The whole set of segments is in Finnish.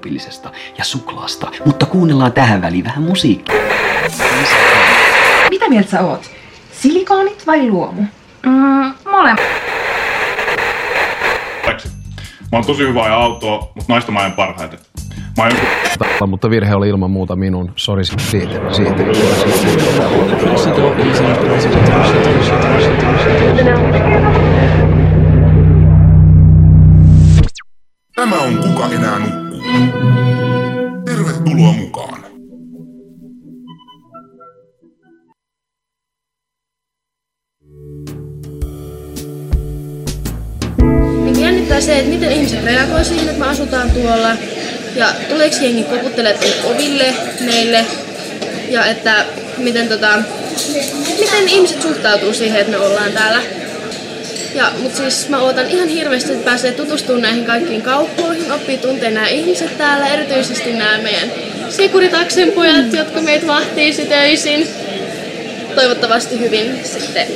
vaakakupillisesta ja suklaasta, mutta kuunnellaan tähän väliin vähän musiikkia. Mitä mieltä sä oot? Silikoonit vai luomu? Mm, molemmat. Mä oon tosi hyvä ja autoa, mutta naista mä en parhaiten. Mä oon joku... Mutta virhe oli ilman muuta minun. Sori siitä. siitä. Tämä Tervetuloa mukaan. Jännittää se, että miten ihmiset reagoi siihen, että me asutaan tuolla. Ja tuleeko jengi koputtelemaan oville meille. Ja että miten, tota, miten ihmiset suhtautuu siihen, että me ollaan täällä. Ja, mutta siis mä ootan ihan hirveästi, että pääsee tutustumaan näihin kaikkiin kauppoihin, oppii tuntea nämä ihmiset täällä, erityisesti nämä meidän Sekuritaksen pojat, jotka meitä vahtii töisin. Toivottavasti hyvin sitten,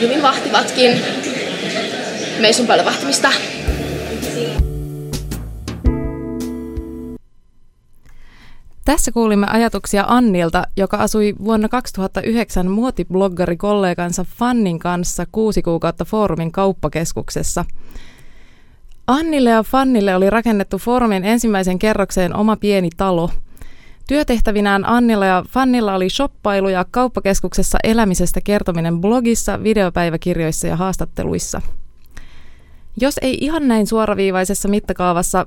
hyvin vahtivatkin. Meissä on paljon vahtimista. Tässä kuulimme ajatuksia Annilta, joka asui vuonna 2009 muotibloggari-kollegansa Fannin kanssa kuusi kuukautta Foorumin kauppakeskuksessa. Annille ja Fannille oli rakennettu Foorumin ensimmäisen kerrokseen oma pieni talo. Työtehtävinään Annilla ja Fannilla oli shoppailu ja kauppakeskuksessa elämisestä kertominen blogissa, videopäiväkirjoissa ja haastatteluissa. Jos ei ihan näin suoraviivaisessa mittakaavassa,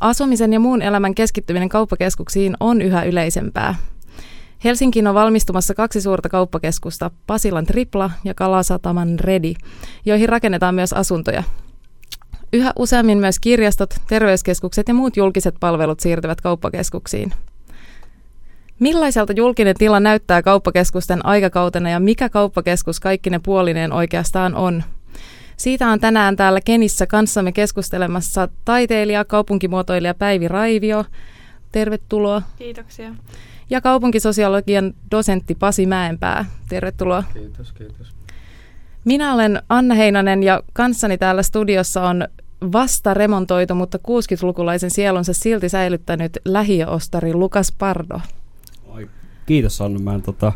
asumisen ja muun elämän keskittyminen kauppakeskuksiin on yhä yleisempää. Helsinkiin on valmistumassa kaksi suurta kauppakeskusta, Pasilan Tripla ja Kalasataman Redi, joihin rakennetaan myös asuntoja. Yhä useammin myös kirjastot, terveyskeskukset ja muut julkiset palvelut siirtyvät kauppakeskuksiin. Millaiselta julkinen tila näyttää kauppakeskusten aikakautena ja mikä kauppakeskus kaikkine puolineen oikeastaan on – siitä on tänään täällä Kenissä kanssamme keskustelemassa taiteilija, kaupunkimuotoilija Päivi Raivio. Tervetuloa. Kiitoksia. Ja kaupunkisosiologian dosentti Pasi Mäenpää. Tervetuloa. Kiitos, kiitos. Minä olen Anna Heinonen ja kanssani täällä studiossa on vasta remontoitu, mutta 60-lukulaisen sielunsa silti säilyttänyt lähiöostari Lukas Pardo. Oi, kiitos Anna. Mä, en, tota,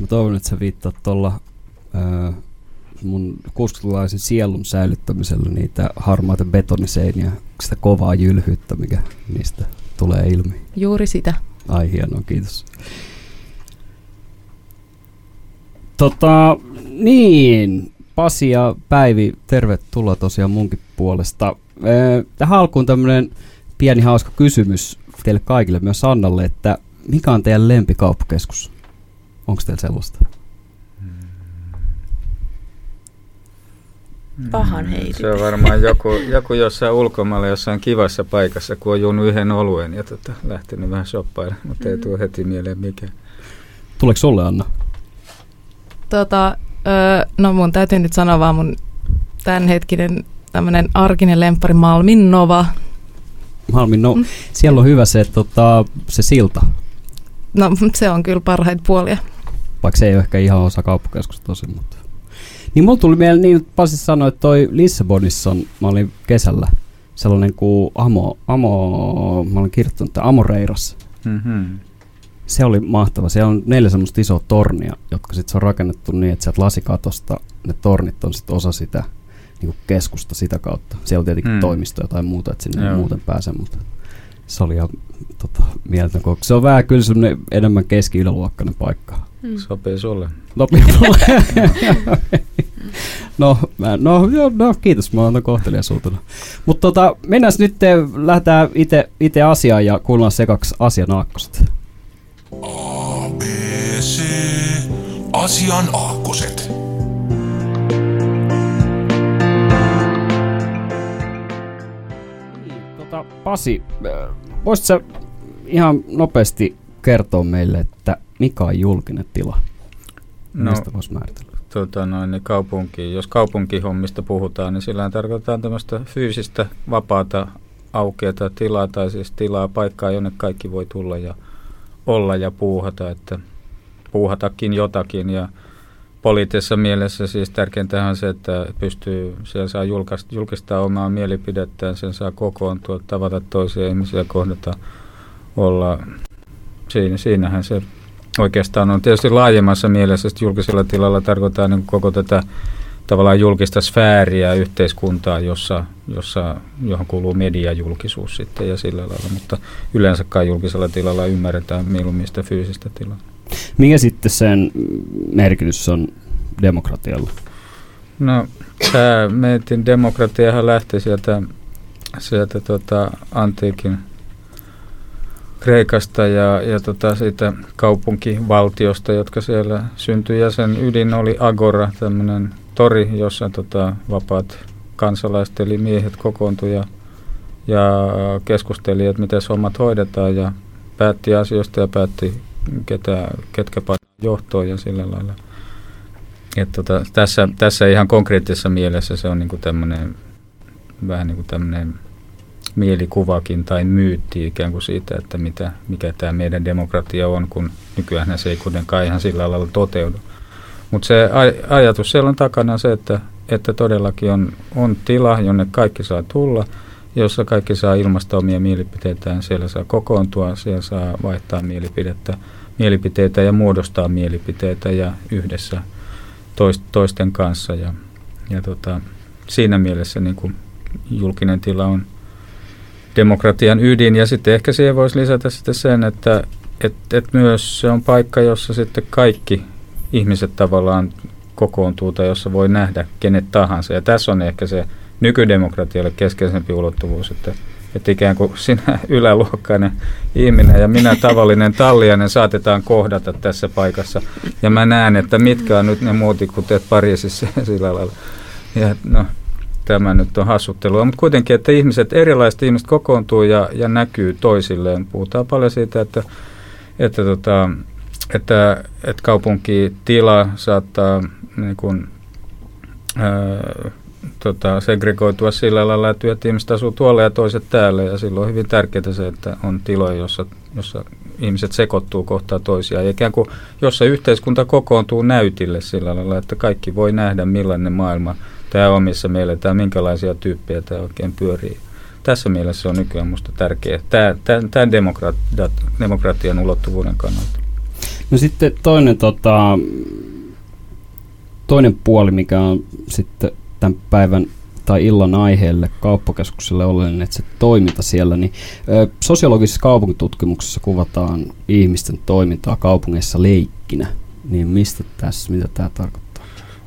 mä toivon, että sä viittaat tuolla mun 60-lukulaisen sielun säilyttämisellä niitä harmaita betoniseiniä, sitä kovaa jylhyyttä, mikä niistä tulee ilmi. Juuri sitä. Ai hienoa, kiitos. Tota, niin, Pasi ja Päivi, tervetuloa tosiaan munkin puolesta. Tähän alkuun tämmöinen pieni hauska kysymys teille kaikille, myös Annalle, että mikä on teidän lempikauppakeskus? Onko teillä sellaista? Pahan heitit. Se on varmaan joku, joku jossain ulkomailla jossain kivassa paikassa, kun on juonut yhden oluen ja tota, lähtenyt vähän shoppailemaan, mutta ei tule heti mieleen mikä. Tuleeko sulle Anna? Tota, öö, no mun täytyy nyt sanoa vaan mun tämänhetkinen tämmöinen arkinen lemppari Malmin Nova. Malmin Nova. Mm. Siellä on hyvä se, tota, se silta. No se on kyllä parhaita puolia. Vaikka se ei ole ehkä ihan osa kauppakeskusta tosi, mutta... Niin mulla tuli mieleen niin, että Pasi sanoi, että toi Lissabonissa on, mä olin kesällä, sellainen kuin Amo, Amo mä olin kirjoittanut, että Amoreiras. Mm-hmm. Se oli mahtava. Siellä on neljä semmoista isoa tornia, jotka sitten on rakennettu niin, että sieltä lasikatosta ne tornit on sitten osa sitä niin kuin keskusta sitä kautta. Siellä on tietenkin mm. toimisto tai muuta, että sinne Joo. muuten pääse, mutta se oli ihan tota, mieltä. Se on vähän kyllä semmoinen enemmän keski-yläluokkainen paikka. Mm. Sopii sulle. Sopii mulle. no, mä, no, joo, no, kiitos, mä oon kohteliaisuutena. Mutta tota, mennään nyt, lähdetään itse asiaan ja kuunnellaan sekaksi asian aakkoset. A, B, C, asian aakkoset. Tota, Pasi, voisitko ihan nopeasti kertoa meille, että mikä on julkinen tila? No, Mistä voisi määritellä? Tota noin, niin kaupunki, jos kaupunkihommista puhutaan, niin sillä tarkoitetaan tämmöistä fyysistä vapaata aukeata tilaa tai siis tilaa, paikkaa, jonne kaikki voi tulla ja olla ja puuhata, että puuhatakin jotakin ja poliittisessa mielessä siis tärkeintä on se, että pystyy, siellä saa julkaista, julkistaa omaa mielipidettään, sen saa kokoontua, tavata toisia ihmisiä, kohdata, olla. Siinä, siinähän se oikeastaan on. Tietysti laajemmassa mielessä julkisella tilalla tarkoittaa niin koko tätä tavallaan julkista sfääriä yhteiskuntaa, jossa, jossa, johon kuuluu mediajulkisuus sitten ja sillä lailla, mutta yleensäkään julkisella tilalla ymmärretään mieluummin sitä fyysistä tilaa. Mikä sitten sen merkitys on demokratialla? No, tämä mietin demokratiahan lähti sieltä, sieltä tota, antiikin Kreikasta ja, ja tota siitä kaupunkivaltiosta, jotka siellä syntyi. Ja sen ydin oli Agora, tämmöinen tori, jossa tota, vapaat kansalaiset eli miehet kokoontuivat ja, ja keskusteli, että miten hommat hoidetaan ja päätti asioista ja päätti, ketä, ketkä johtoon ja sillä lailla. Et tota, tässä, tässä ihan konkreettisessa mielessä se on niinku tämmöinen vähän niin kuin tämmöinen mielikuvakin tai myytti ikään kuin siitä, että mitä, mikä tämä meidän demokratia on, kun nykyään se ei kuitenkaan ihan sillä lailla toteudu. Mutta se aj- ajatus siellä on takana se, että, että todellakin on, on tila, jonne kaikki saa tulla, jossa kaikki saa ilmaista omia mielipiteitään, siellä saa kokoontua, siellä saa vaihtaa mielipidettä, mielipiteitä ja muodostaa mielipiteitä ja yhdessä toist, toisten kanssa. Ja, ja tota, siinä mielessä niin kuin julkinen tila on demokratian ydin. Ja sitten ehkä siihen voisi lisätä sitten sen, että et, et myös se on paikka, jossa sitten kaikki ihmiset tavallaan kokoontuu tai jossa voi nähdä kenet tahansa. Ja tässä on ehkä se nykydemokratialle keskeisempi ulottuvuus, että, että ikään kuin sinä yläluokkainen ihminen ja minä tavallinen talliainen saatetaan kohdata tässä paikassa. Ja mä näen, että mitkä on nyt ne muotikuteet Pariisissa sillä lailla. Ja no, tämä nyt on hassuttelua, mutta kuitenkin, että ihmiset, erilaiset ihmiset kokoontuu ja, ja näkyy toisilleen. Puhutaan paljon siitä, että, että, tota, että, että kaupunkitila saattaa niin kuin, ää, tota, segregoitua sillä lailla, että työt ihmiset asuu tuolla ja toiset täällä. Ja silloin on hyvin tärkeää se, että on tiloja, jossa, jossa ihmiset sekoittuu kohtaa toisiaan. Ja ikään kuin, jossa yhteiskunta kokoontuu näytille sillä lailla, että kaikki voi nähdä, millainen maailma tämä on, missä meillä tämä, minkälaisia tyyppejä tämä oikein pyörii. Tässä mielessä se on nykyään minusta tärkeä, tämä, tämä, tämä demokratian ulottuvuuden kannalta. No sitten toinen, tota, toinen puoli, mikä on sitten tämän päivän tai illan aiheelle kauppakeskukselle oleellinen, että se toiminta siellä, niin ö, sosiologisessa kaupunkitutkimuksessa kuvataan ihmisten toimintaa kaupungeissa leikkinä. Niin mistä tässä, mitä tämä tarkoittaa?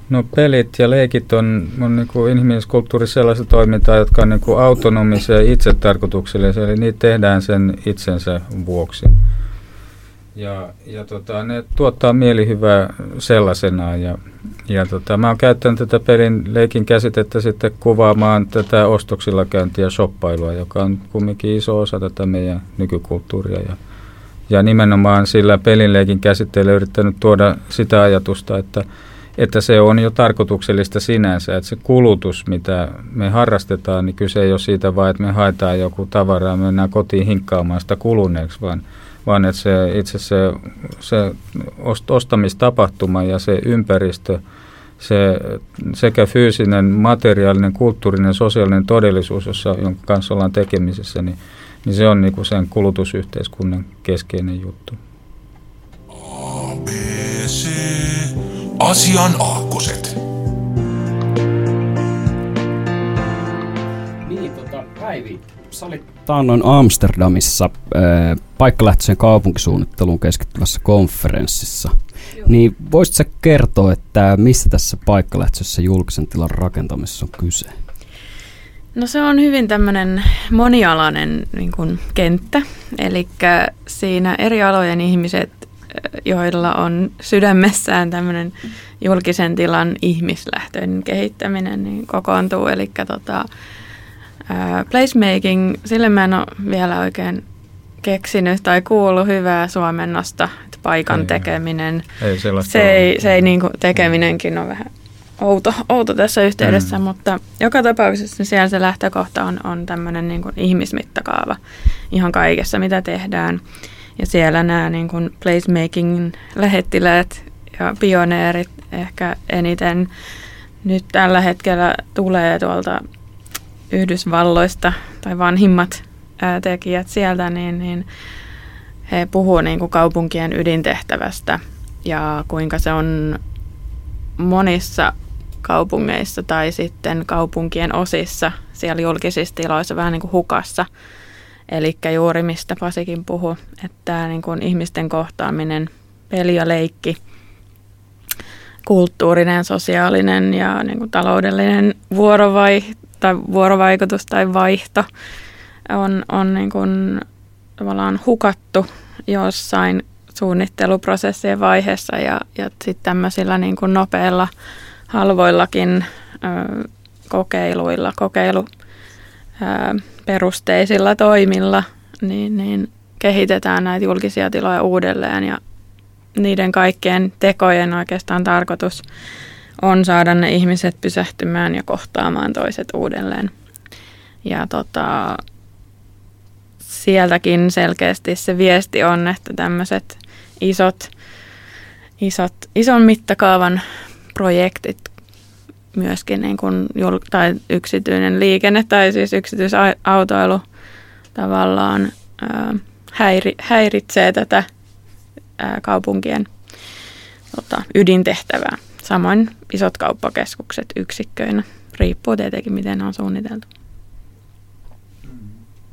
No pelit ja leikit on, on niin kuin inhimillisessä kulttuurissa sellaista toimintaa, jotka on niin autonomisia ja itsetarkoituksellisia, eli niitä tehdään sen itsensä vuoksi. Ja, ja tota, ne tuottaa mielihyvää sellaisenaan. Ja, ja tota, mä oon käyttänyt tätä pelin leikin käsitettä sitten kuvaamaan tätä ostoksilla käyntiä shoppailua, joka on kumminkin iso osa tätä meidän nykykulttuuria. Ja, ja nimenomaan sillä pelinleikin käsitteellä yrittänyt tuoda sitä ajatusta, että, että se on jo tarkoituksellista sinänsä, että se kulutus, mitä me harrastetaan, niin kyse ei ole siitä vaan, että me haetaan joku tavara ja mennään kotiin hinkkaamaan sitä kuluneeksi, vaan – vaan että se itse se, se ostamistapahtuma ja se ympäristö, se sekä fyysinen, materiaalinen, kulttuurinen, sosiaalinen todellisuus, jossa, jonka kanssa ollaan tekemisissä, niin, niin se on niin kuin sen kulutusyhteiskunnan keskeinen juttu. ABC. Asian aakkoset. Niin, tota, Päivi, sä olit taannoin Amsterdamissa äh, paikkalähtöisen kaupunkisuunnitteluun keskittyvässä konferenssissa. Joo. Niin voisitko kertoa, että mistä tässä paikkalähtöisessä julkisen tilan rakentamisessa on kyse? No se on hyvin tämmöinen monialainen niin kuin, kenttä, eli siinä eri alojen ihmiset, joilla on sydämessään tämmöinen julkisen tilan ihmislähtöinen kehittäminen, niin kokoontuu. Eli tota, placemaking, sille mä en ole vielä oikein keksinyt tai kuullut hyvää suomennosta, että paikan ei, tekeminen. Ei se ei, se ei niin kuin tekeminenkin on vähän outo, outo tässä yhteydessä, mm. mutta joka tapauksessa niin siellä se lähtökohta on, on tämmöinen niin ihmismittakaava ihan kaikessa, mitä tehdään. Ja siellä nämä niin kuin placemaking lähettiläät ja pioneerit ehkä eniten nyt tällä hetkellä tulee tuolta Yhdysvalloista tai vanhimmat ää, tekijät sieltä, niin, niin he puhuvat niin kuin kaupunkien ydintehtävästä ja kuinka se on monissa kaupungeissa tai sitten kaupunkien osissa siellä julkisissa tiloissa vähän niin kuin hukassa. Eli juuri mistä Pasikin puhui, että niin kuin ihmisten kohtaaminen, peli ja leikki, kulttuurinen, sosiaalinen ja niin kuin taloudellinen vuorovai, tai vuorovaikutus tai vaihto on, on niin kuin tavallaan hukattu jossain suunnitteluprosessien vaiheessa ja, ja sitten tämmöisillä niin kuin nopeilla halvoillakin ö, kokeiluilla, kokeilu ö, perusteisilla toimilla, niin, niin kehitetään näitä julkisia tiloja uudelleen ja niiden kaikkien tekojen oikeastaan tarkoitus on saada ne ihmiset pysähtymään ja kohtaamaan toiset uudelleen. Ja tota, sieltäkin selkeästi se viesti on, että tämmöiset isot, isot, ison mittakaavan projektit myöskin niin kuin jul- tai yksityinen liikenne tai siis yksityisautoilu tavallaan ää, häiri, häiritsee tätä ää, kaupunkien tota, ydintehtävää. Samoin isot kauppakeskukset yksikköinä. Riippuu tietenkin, miten ne on suunniteltu.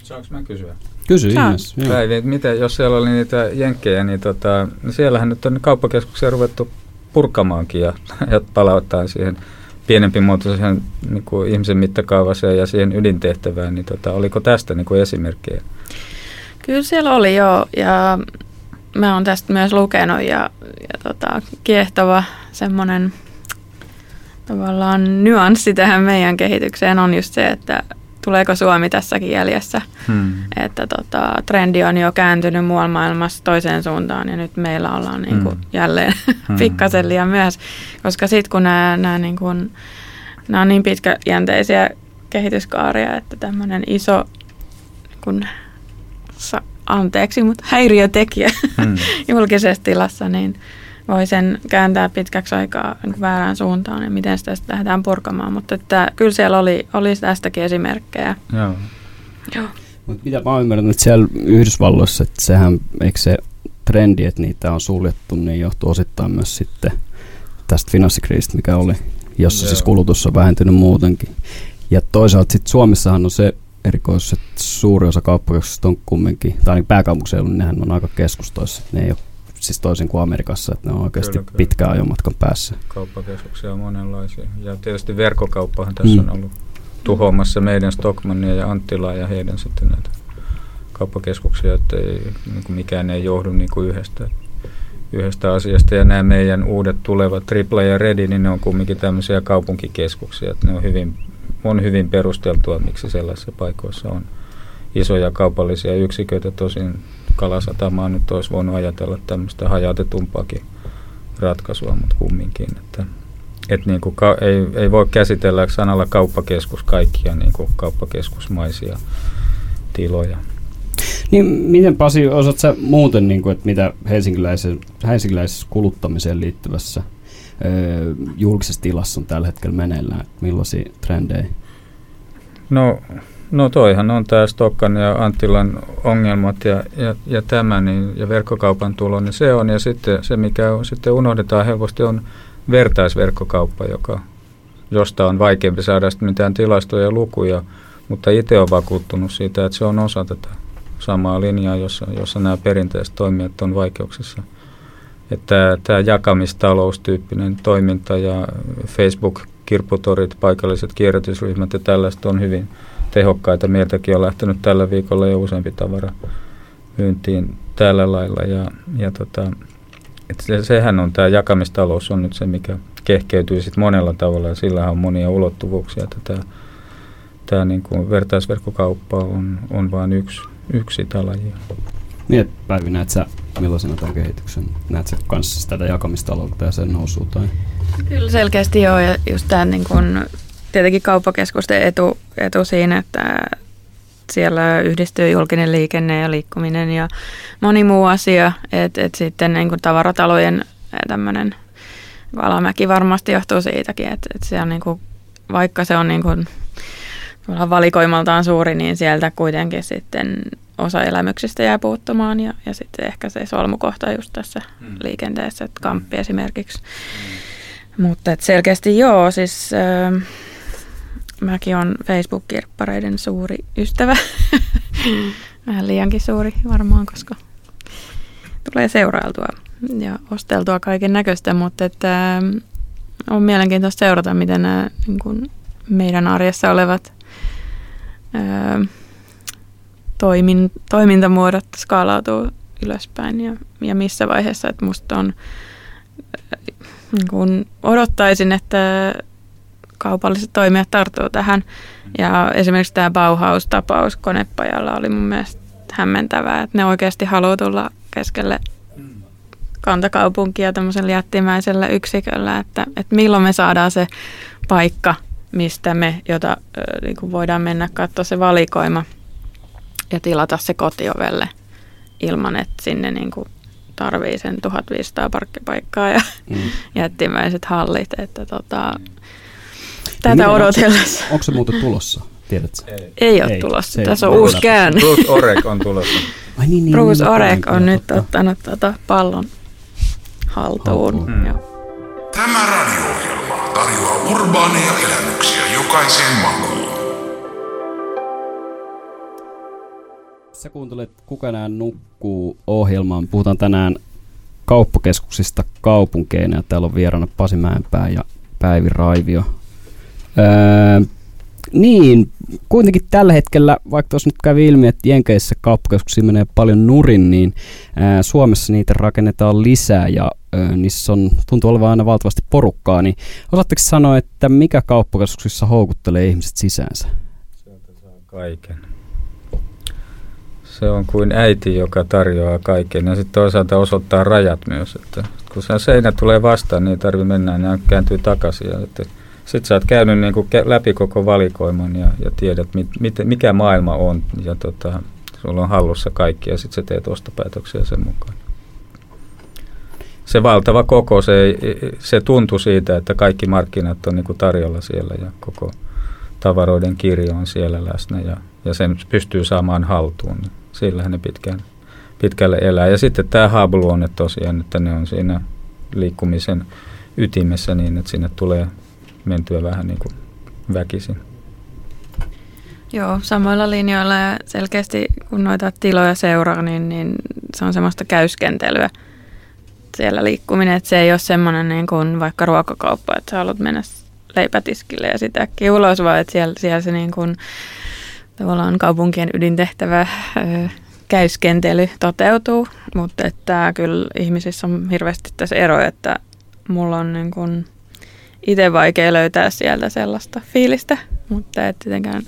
Saanko mä kysyä? Kysy ihmeessä. Päivi, miten, jos siellä oli niitä jenkkejä, niin tota, siellähän nyt on kauppakeskuksia ruvettu purkamaankin ja, ja palauttaa siihen pienempimuotoiseen niin kuin ihmisen mittakaavaseen ja siihen ydintehtävään, niin tota, oliko tästä niin kuin esimerkkejä? Kyllä siellä oli jo ja mä oon tästä myös lukenut ja, ja tota, kiehtova semmoinen tavallaan nyanssi tähän meidän kehitykseen on just se, että tuleeko Suomi tässäkin jäljessä. Hmm. Että tota, trendi on jo kääntynyt muualla maailmassa toiseen suuntaan ja nyt meillä ollaan niin kuin hmm. jälleen hmm. pikkasen liian myös. Koska sitten kun nämä, nämä, niin kuin, nämä on niin pitkäjänteisiä kehityskaaria, että tämmöinen iso niin kuin, anteeksi, mutta häiriötekijä hmm. julkisessa tilassa, niin voi sen kääntää pitkäksi aikaa niin väärään suuntaan ja miten sitä sitten lähdetään purkamaan. Mutta että, kyllä siellä oli, oli tästäkin esimerkkejä. Joo. Joo. Mut mitä mä oon ymmärtänyt, että siellä Yhdysvalloissa, että sehän, eikö se trendi, että niitä on suljettu, niin johtuu osittain myös sitten tästä finanssikriisistä, mikä oli, jossa siis Joo. siis kulutus on vähentynyt muutenkin. Ja toisaalta sitten Suomessahan on se erikois, että suuri osa kauppakeskuksista on kumminkin, tai niin pääkaupunkiseudulla, niin nehän on aika keskustoissa, ne ei ole siis toisin kuin Amerikassa, että ne on oikeasti kyllä, kyllä. pitkään ajomatkan päässä. Kauppakeskuksia on monenlaisia. Ja tietysti verkkokauppahan tässä mm. on ollut tuhoamassa meidän Stockmannia ja Anttilaa ja heidän sitten näitä kauppakeskuksia, että ei, niin kuin mikään ei johdu niin kuin yhdestä, yhdestä asiasta. Ja nämä meidän uudet tulevat Triple ja Ready, niin ne on kumminkin tämmöisiä kaupunkikeskuksia, että ne on hyvin, on hyvin perusteltua, miksi sellaisissa paikoissa on isoja kaupallisia yksiköitä. Tosin Kalasatamaa nyt olisi voinut ajatella tämmöistä hajautetumpaakin ratkaisua, mutta kumminkin. Että, et niin kuin ka- ei, ei voi käsitellä sanalla kauppakeskus kaikkia niin kuin kauppakeskusmaisia tiloja. Niin miten Pasi, osaat sä muuten, niin kuin, että mitä helsinkiläisen, helsinkiläisessä kuluttamiseen liittyvässä öö, julkisessa tilassa on tällä hetkellä meneillään? Millaisia trendejä? No No toihan on tämä Stokkan ja Anttilan ongelmat ja, ja, ja tämä niin, ja verkkokaupan tulo, niin se on. Ja sitten se, mikä on, sitten unohdetaan helposti, on vertaisverkkokauppa, joka, josta on vaikeampi saada mitään tilastoja ja lukuja, mutta itse olen vakuuttunut siitä, että se on osa tätä samaa linjaa, jossa, jossa nämä perinteiset toimijat on vaikeuksissa. Että tämä jakamistaloustyyppinen toiminta ja Facebook-kirpputorit, paikalliset kierrätysryhmät ja tällaista on hyvin – tehokkaita. Meiltäkin on lähtenyt tällä viikolla jo useampi tavara myyntiin tällä lailla. Ja, ja tota, et se, sehän on tämä jakamistalous on nyt se, mikä kehkeytyy sit monella tavalla ja sillä on monia ulottuvuuksia. Että tämä, tämä niin kuin vertaisverkkokauppa on, on vain yksi, yksi laji. Niin, Päivi, näet sä millaisena tämän kehityksen? Näet sä kanssa tätä jakamistaloutta ja sen nousua? Tai? Kyllä selkeästi joo, ja just tämä niin kuin tietenkin kauppakeskusten etu, etu siinä, että siellä yhdistyy julkinen liikenne ja liikkuminen ja moni muu asia, että et sitten niin kuin tavaratalojen tämmöinen alamäki varmasti johtuu siitäkin, että, että se on niin kuin, vaikka se on niin kuin, valikoimaltaan suuri, niin sieltä kuitenkin sitten osa elämyksistä jää puuttumaan ja, ja sitten ehkä se solmukohta just tässä mm. liikenteessä, että kamppi mm. esimerkiksi. Mm. Mutta et selkeästi joo, siis äh, mäkin on Facebook-kirppareiden suuri ystävä. Vähän liiankin suuri varmaan, koska tulee seurailtua ja osteltua kaiken näköistä, mutta että, äh, on mielenkiintoista seurata, miten nämä niin kuin meidän arjessa olevat äh, toimin, toimintamuodot skaalautuu ylöspäin ja, ja missä vaiheessa, että musta on, niin kun odottaisin, että kaupalliset toimijat tarttuu tähän. Ja esimerkiksi tämä Bauhaus-tapaus konepajalla oli mun mielestä hämmentävää, että ne oikeasti haluaa tulla keskelle kantakaupunkia tämmöisellä jättimäisellä yksiköllä, että, että milloin me saadaan se paikka, mistä me, jota niin voidaan mennä katsoa se valikoima – ja tilata se kotiovelle ilman, että sinne niin kuin tarvii sen 1500 parkkipaikkaa ja mm. jättimäiset hallit. Että tota, tätä niin odotellessa. Onko se muuten tulossa? Tiedätkö? Ei, ei ole ei, tulossa. Tässä on uusi käänne. Bruce Orek on tulossa. Ai niin, niin, Bruce niin, Orek on nyt totta. ottanut tota pallon haltuun. haltuun. Mm. Tämä radio tarjoaa urbaaneja elämyksiä jokaiseen makuun. Sä kuuntelet Kuka nää nukkuu ohjelmaan. Puhutaan tänään kauppakeskuksista kaupunkeina ja täällä on vieraana Pasi Mäenpää ja Päivi Raivio. Öö, niin, kuitenkin tällä hetkellä, vaikka tuossa nyt kävi ilmi, että Jenkeissä kauppakeskuksia menee paljon nurin, niin ää, Suomessa niitä rakennetaan lisää ja ää, niissä on, tuntuu olevan aina valtavasti porukkaa, niin osaatteko sanoa, että mikä kauppakeskuksissa houkuttelee ihmiset sisäänsä? Sieltä saa kaiken se on kuin äiti, joka tarjoaa kaiken ja sitten toisaalta osoittaa rajat myös. Että kun se seinä tulee vastaan, niin ei tarvitse mennä, niin kääntyy takaisin. Sitten sä oot käynyt niin kuin läpi koko valikoiman ja, ja tiedät, mit, mit, mikä maailma on ja tota, sulla on hallussa kaikki ja sitten sä teet ostopäätöksiä sen mukaan. Se valtava koko, se, se tuntui siitä, että kaikki markkinat on niin kuin tarjolla siellä ja koko tavaroiden kirjo on siellä läsnä ja, ja sen pystyy saamaan haltuun. Niin sillähän ne pitkään, pitkälle elää. Ja sitten tämä haabuluonne tosiaan, että ne on siinä liikkumisen ytimessä niin, että sinne tulee mentyä vähän niin kuin väkisin. Joo, samoilla linjoilla ja selkeästi kun noita tiloja seuraa, niin, niin se on semmoista käyskentelyä siellä liikkuminen, että se ei ole semmoinen niin kuin vaikka ruokakauppa, että sä haluat mennä leipätiskille ja sitä ulos, vaan että siellä, siellä se niin kuin tavallaan kaupunkien ydintehtävä käyskentely toteutuu, mutta että kyllä ihmisissä on hirveästi tässä ero, että mulla on niin kuin itse vaikea löytää sieltä sellaista fiilistä, mutta et tietenkään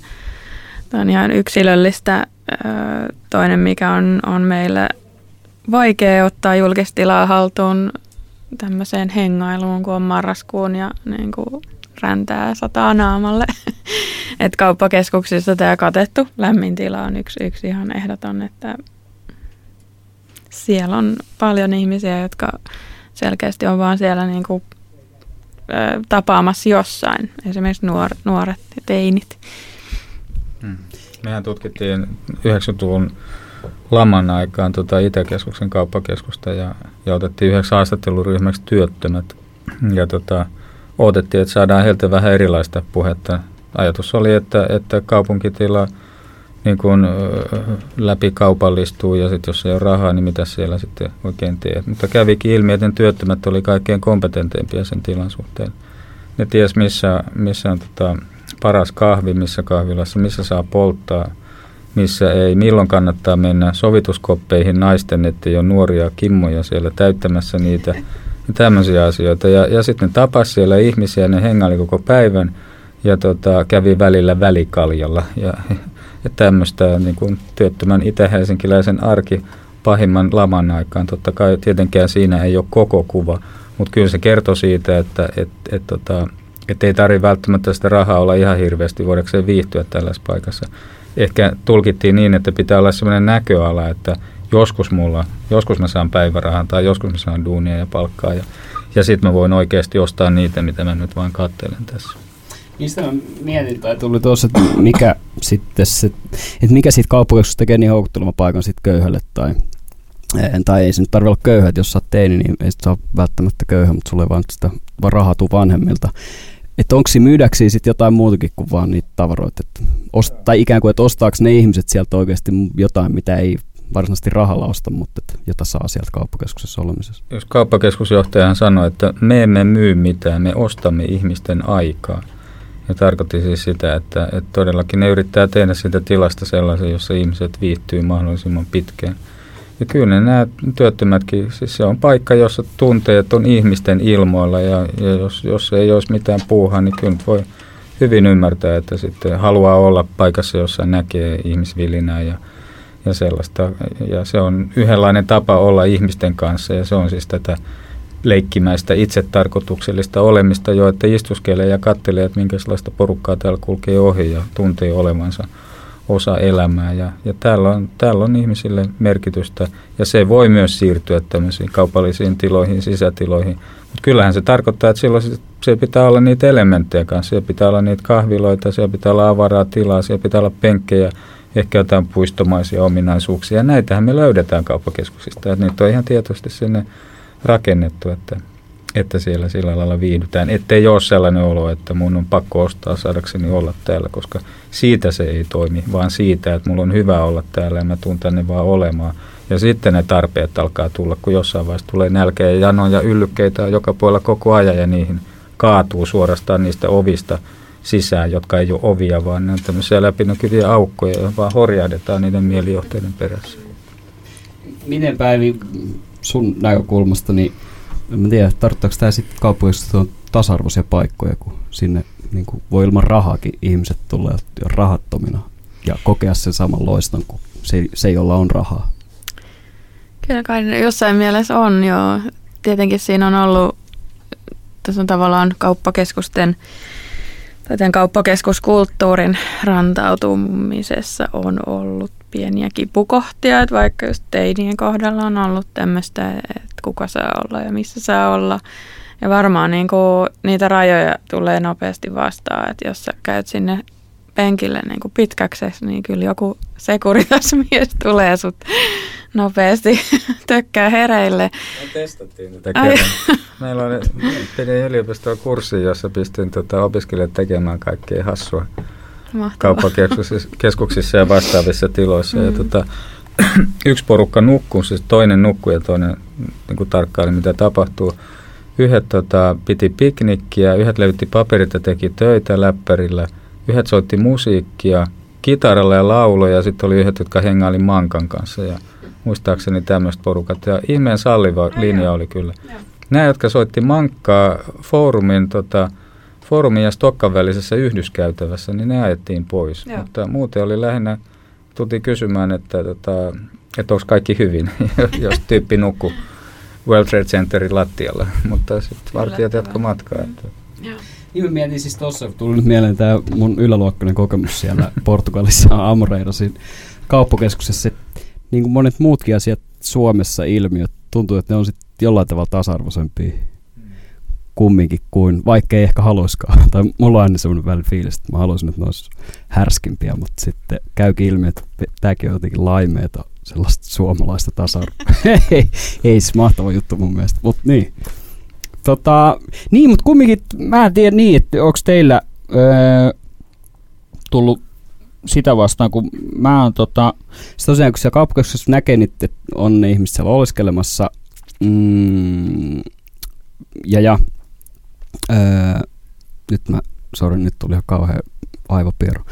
tämä on ihan yksilöllistä. Toinen, mikä on, on meille vaikea ottaa julkistilaa haltuun tämmöiseen hengailuun, kun on marraskuun ja niin kuin räntää sataa naamalle. Et kauppakeskuksissa tämä katettu lämmin tila on yksi, yksi ihan ehdoton, että siellä on paljon ihmisiä, jotka selkeästi on vaan siellä niin kuin, tapaamassa jossain, esimerkiksi nuor, nuoret ja teinit. Hmm. Mehän tutkittiin 90-luvun laman aikaan tota Itäkeskuksen kauppakeskusta ja, ja otettiin yhdeksi haastatteluryhmäksi työttömät. Ja tota, odotettiin, että saadaan heiltä vähän erilaista puhetta. Ajatus oli, että, että kaupunkitila niin kuin, läpi kaupallistuu ja sitten jos ei ole rahaa, niin mitä siellä sitten oikein teet. Mutta kävikin ilmi, että työttömät oli kaikkein kompetenteimpia sen tilan suhteen. Ne ties missä, missä on tota, paras kahvi, missä kahvilassa, missä saa polttaa, missä ei, milloin kannattaa mennä sovituskoppeihin naisten, ettei ole nuoria kimmoja siellä täyttämässä niitä tämmöisiä asioita. Ja, ja sitten ne tapas siellä ihmisiä, ne hengaili koko päivän ja tota, kävi välillä välikaljalla. Ja, ja tämmöistä niin kuin työttömän itä-helsinkiläisen arki pahimman laman aikaan. Totta kai tietenkään siinä ei ole koko kuva, mutta kyllä se kertoo siitä, että et, et, tota, et ei tarvitse välttämättä sitä rahaa olla ihan hirveästi, voidaanko viihtyä tällaisessa paikassa. Ehkä tulkittiin niin, että pitää olla sellainen näköala, että joskus mulla, joskus mä saan päivärahan tai joskus mä saan duunia ja palkkaa. Ja, Ja sitten mä voin oikeasti ostaa niitä, mitä mä nyt vain katselen tässä. Mistä mä mietin, tai tuli tuossa, että mikä sitten se, että mikä siitä kauppakeskuksesta tekee niin houkuttelema paikan sitten köyhälle tai tai ei se nyt tarvitse olla köyhä, että jos sä oot teini, niin ei se ole välttämättä köyhä, mutta sulle ei vaan sitä vaan rahaa tuu vanhemmilta. Että onko siinä myydäksi sitten jotain muutakin kuin vaan niitä tavaroita, että ost, tai ikään kuin, että ostaako ne ihmiset sieltä oikeasti jotain, mitä ei varsinaisesti rahalla osta, mutta että jota saa sieltä kauppakeskuksessa olemisessa. Jos kauppakeskusjohtajahan sanoi, että me emme myy mitään, me ostamme ihmisten aikaa. Ja tarkoitti siis sitä, että, että todellakin ne yrittää tehdä sitä tilasta sellaisen, jossa ihmiset viihtyy mahdollisimman pitkään. Ja kyllä nämä työttömätkin, siis se on paikka, jossa tunteet on ihmisten ilmoilla ja, ja jos, jos ei olisi mitään puuhaa, niin kyllä voi hyvin ymmärtää, että sitten haluaa olla paikassa, jossa näkee ihmisvilinää ja, ja sellaista. Ja se on yhdenlainen tapa olla ihmisten kanssa ja se on siis tätä leikkimäistä itsetarkoituksellista olemista jo, että istuskelee ja katselee, että minkälaista porukkaa täällä kulkee ohi ja tuntee olevansa osa elämää. Ja, ja täällä, on, täällä on ihmisille merkitystä ja se voi myös siirtyä tämmöisiin kaupallisiin tiloihin, sisätiloihin. Mutta kyllähän se tarkoittaa, että silloin se pitää olla niitä elementtejä kanssa. Siellä pitää olla niitä kahviloita, siellä pitää olla avaraa tilaa, siellä pitää olla penkkejä, ehkä jotain puistomaisia ominaisuuksia. Ja näitähän me löydetään kauppakeskuksista. Että niitä on ihan tietysti sinne rakennettu, että, että siellä sillä lailla viihdytään. Ettei ole sellainen olo, että mun on pakko ostaa saadakseni olla täällä, koska siitä se ei toimi, vaan siitä, että mulla on hyvä olla täällä ja mä tuun tänne vaan olemaan. Ja sitten ne tarpeet alkaa tulla, kun jossain vaiheessa tulee nälkeä ja janoja ja yllykkeitä joka puolella koko ajan ja niihin kaatuu suorastaan niistä ovista sisään, jotka ei ole ovia, vaan ne on tämmöisiä läpinäkyviä aukkoja, ja vaan horjahdetaan niiden mielijohteiden perässä. Miten Päivi sun näkökulmasta, niin en tiedä, tarkoittaako tämä sitten kaupungeissa tasa-arvoisia paikkoja, kun sinne niin kuin voi ilman rahaakin ihmiset tulla jo rahattomina ja kokea sen saman loiston kuin se, se jolla on rahaa. Kyllä kai jossain mielessä on joo. Tietenkin siinä on ollut, tässä on tavallaan kauppakeskusten tai kauppakeskuskulttuurin rantautumisessa on ollut pieniä kipukohtia, että vaikka just teinien kohdalla on ollut tämmöistä, että kuka saa olla ja missä saa olla. Ja varmaan niin kuin niitä rajoja tulee nopeasti vastaan, että jos sä käyt sinne penkille niin kuin pitkäksi, niin kyllä joku sekuritasmies tulee sut nopeasti tökkää hereille. Me testattiin tätä kerran. Meillä oli, pidin yliopistoon kurssi, jossa pistin tota, opiskelijat tekemään kaikkea hassua kauppakeskuksissa ja vastaavissa tiloissa. Mm. Ja tota, yksi porukka nukkuu, siis toinen nukkuu ja toinen niin kuin tarkkaili, mitä tapahtuu. Yhdet tota, piti piknikkiä, yhdet levitti paperit ja teki töitä läppärillä, yhdet soitti musiikkia, kitaralla ja lauloja ja sitten oli yhdet, jotka hengaili mankan kanssa ja muistaakseni tämmöiset porukat. Ja ihmeen salliva linja oli kyllä. Nämä, jotka soitti mankkaa foorumin tota, foorumin ja Stokkan välisessä yhdyskäytävässä, niin ne ajettiin pois. Joo. Mutta muuten oli lähinnä, tultiin kysymään, että, tota, että onko kaikki hyvin, jos tyyppi nukkuu World Trade Centerin lattialla. Mutta sitten vartijat jatko matkaa. Että. Joo. Niin mä mietin siis tuossa, tuli nyt mieleen tämä mun yläluokkainen kokemus siellä Portugalissa Amoreirosin kauppakeskuksessa. Niin kuin monet muutkin asiat Suomessa ilmiöt, tuntuu, että ne on sitten jollain tavalla tasa-arvoisempia kumminkin kuin, vaikka ei ehkä haluiskaan. Tai mulla on aina semmoinen väli fiilis, että mä haluaisin, että ne olisi härskimpiä, mutta sitten käykin ilmi, että tämäkin on jotenkin laimeeta sellaista suomalaista tasa ei, ei se mahtava juttu mun mielestä, mutta niin. Tota, niin, mutta kumminkin mä en tiedä niin, että onko teillä öö, tullut sitä vastaan, kun mä oon tota, tosiaan kun siellä kauppakeskuksessa näkee, että on ne ihmiset siellä oleskelemassa, mm, ja, ja Öö, nyt mä, sori, nyt tuli ihan kauhean aivopiero.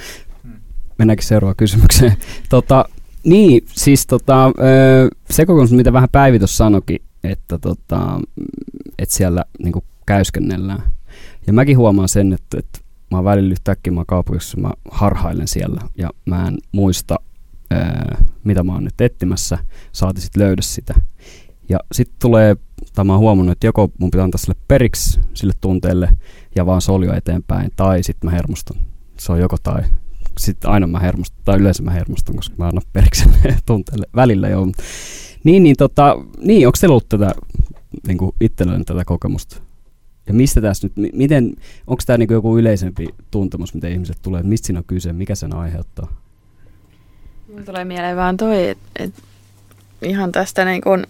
Mennäänkin seuraavaan kysymykseen. tota, niin, siis tota, öö, se kokemus, mitä vähän Päivi tuossa sanoikin, että, tota, että siellä niin käyskennellään. Ja mäkin huomaan sen, että, että mä oon välillä yhtäkkiä mä kaupungissa, mä harhailen siellä ja mä en muista, öö, mitä mä oon nyt etsimässä, saati sitten löydä sitä. Ja sitten tulee tai mä huomannut, että joko mun pitää antaa sille periksi sille tunteelle ja vaan soljo eteenpäin, tai sitten mä hermostun. Se on joko tai. Sitten aina mä hermostun, tai yleensä mä hermostun, koska mä annan periksi tunteelle välillä jo. Niin, niin, tota, niin onko teillä ollut tätä niin kuin tätä kokemusta? Ja mistä tässä nyt, miten, onko tämä niin joku yleisempi tuntemus, mitä ihmiset tulee, että mistä siinä on kyse, mikä sen aiheuttaa? Mulla tulee mieleen vaan toi, että et ihan tästä niin kun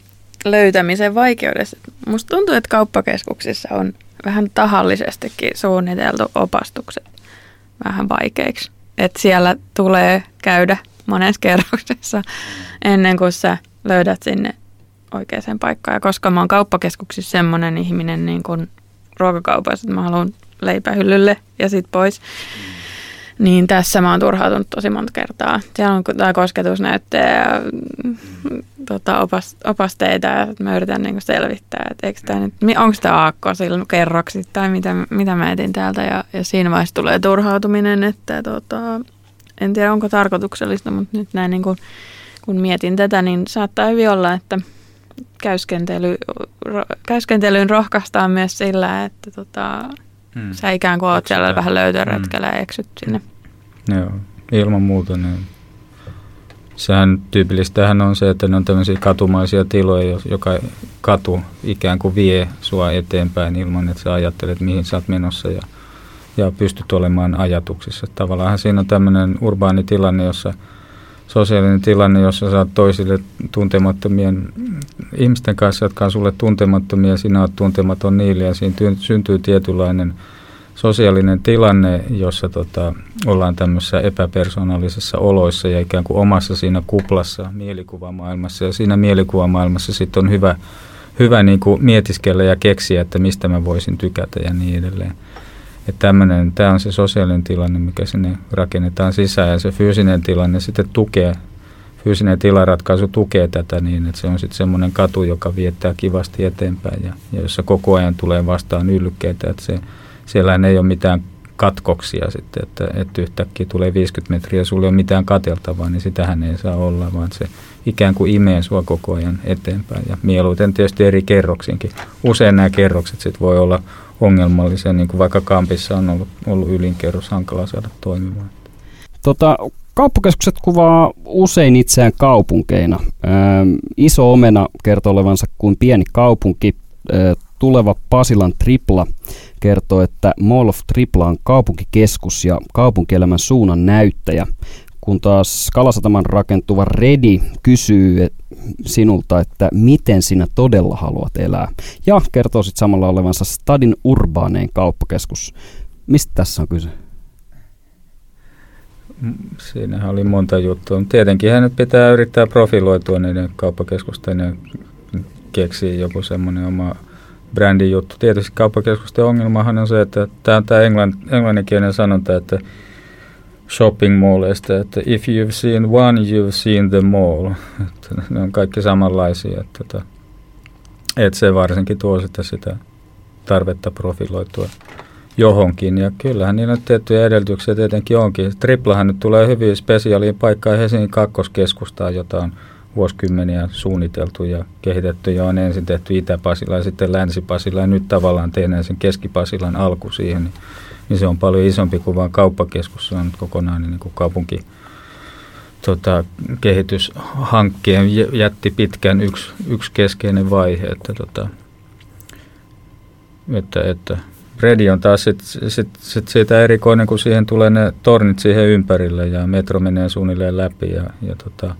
löytämisen vaikeudesta. Musta tuntuu, että kauppakeskuksissa on vähän tahallisestikin suunniteltu opastukset vähän vaikeiksi. Että siellä tulee käydä monessa kerroksessa ennen kuin sä löydät sinne oikeaan paikkaan. Ja koska mä oon kauppakeskuksissa semmoinen ihminen niin kuin ruokakaupassa, että mä haluan leipähyllylle ja sit pois, niin tässä mä oon turhautunut tosi monta kertaa. Siellä on tämä kosketusnäytteä ja tota, opas, opasteita ja mä yritän niinku selvittää, että onko tämä aakko silloin kerroksi tai mitä, mitä mä etin täältä. Ja, ja siinä vaiheessa tulee turhautuminen, että tota, en tiedä onko tarkoituksellista, mutta nyt näin niin kuin, kun mietin tätä, niin saattaa hyvin olla, että käyskentely, ro, käyskentelyyn rohkaistaan myös sillä, että tota, hmm. sä ikään kuin oot siellä vähän löytöretkellä hmm. ja eksyt sinne. Joo, ilman muuta. Niin. Sehän tyypillistähän on se, että ne on tämmöisiä katumaisia tiloja, joka katu ikään kuin vie sua eteenpäin ilman, että sä ajattelet, mihin sä oot menossa ja, ja pystyt olemaan ajatuksissa. Tavallaan siinä on tämmöinen urbaani tilanne, jossa – sosiaalinen tilanne, jossa oot toisille tuntemattomien ihmisten kanssa, jotka on sulle tuntemattomia, sinä oot tuntematon niille ja siinä syntyy tietynlainen sosiaalinen tilanne, jossa tota, ollaan tämmöisessä epäpersonallisessa oloissa ja ikään kuin omassa siinä kuplassa mielikuvamaailmassa ja siinä mielikuvamaailmassa sitten on hyvä, hyvä niin kuin mietiskellä ja keksiä, että mistä mä voisin tykätä ja niin edelleen. Että tämmöinen, tämä on se sosiaalinen tilanne, mikä sinne rakennetaan sisään. Ja se fyysinen tilanne sitten tukee, fyysinen tilaratkaisu tukee tätä niin, että se on sitten semmoinen katu, joka viettää kivasti eteenpäin ja, ja jossa koko ajan tulee vastaan yllykkeitä, että se, siellä ei ole mitään katkoksia sitten, että, että yhtäkkiä tulee 50 metriä ja sulla ei ole mitään kateltavaa, niin sitähän ei saa olla, vaan se ikään kuin imee sua koko ajan eteenpäin. Ja mieluiten tietysti eri kerroksinkin. Usein nämä kerrokset sitten voi olla ongelmallisia, niin kuin vaikka Kampissa on ollut, ollut ylinkerros hankala saada toimimaan. Tota, kauppakeskukset kuvaa usein itseään kaupunkeina. Ö, iso omena kertoo olevansa kuin pieni kaupunki. Ö, tuleva Pasilan Tripla kertoo, että Mall of Tripla on kaupunkikeskus ja kaupunkielämän suunnan näyttäjä kun taas Kalasataman rakentuva Redi kysyy sinulta, että miten sinä todella haluat elää. Ja kertoo sitten samalla olevansa Stadin urbaanein kauppakeskus. Mistä tässä on kyse? Siinähän oli monta juttua. Tietenkin hän pitää yrittää profiloitua niiden kauppakeskusten ja keksiä joku semmoinen oma brändin juttu. Tietysti kauppakeskusten ongelmahan on se, että tämä on tämä englann, englanninkielinen sanonta, että shopping malleista, että if you've seen one, you've seen them all. Että ne on kaikki samanlaisia. Että, että, että se varsinkin tuo sitä, sitä tarvetta profiloitua johonkin. Ja kyllähän niillä tiettyjä edellytyksiä tietenkin onkin. Triplahan nyt tulee hyvin spesiaaliin paikkaan Helsingin kakkoskeskustaan, jota on vuosikymmeniä suunniteltu ja kehitetty ja on ensin tehty Itä-Pasila ja sitten Länsi-Pasila ja nyt tavallaan tehdään sen Keski-Pasilan alku siihen. Niin niin se on paljon isompi kuin vain kauppakeskus. Se on kokonainen niin kuin kaupunki tota, kehityshankkeen jätti pitkään yksi, yksi keskeinen vaihe, että, tota, että, että Redi on taas sit, sit, sit siitä erikoinen, kun siihen tulee ne tornit siihen ympärille ja metro menee suunnilleen läpi ja, ja tota,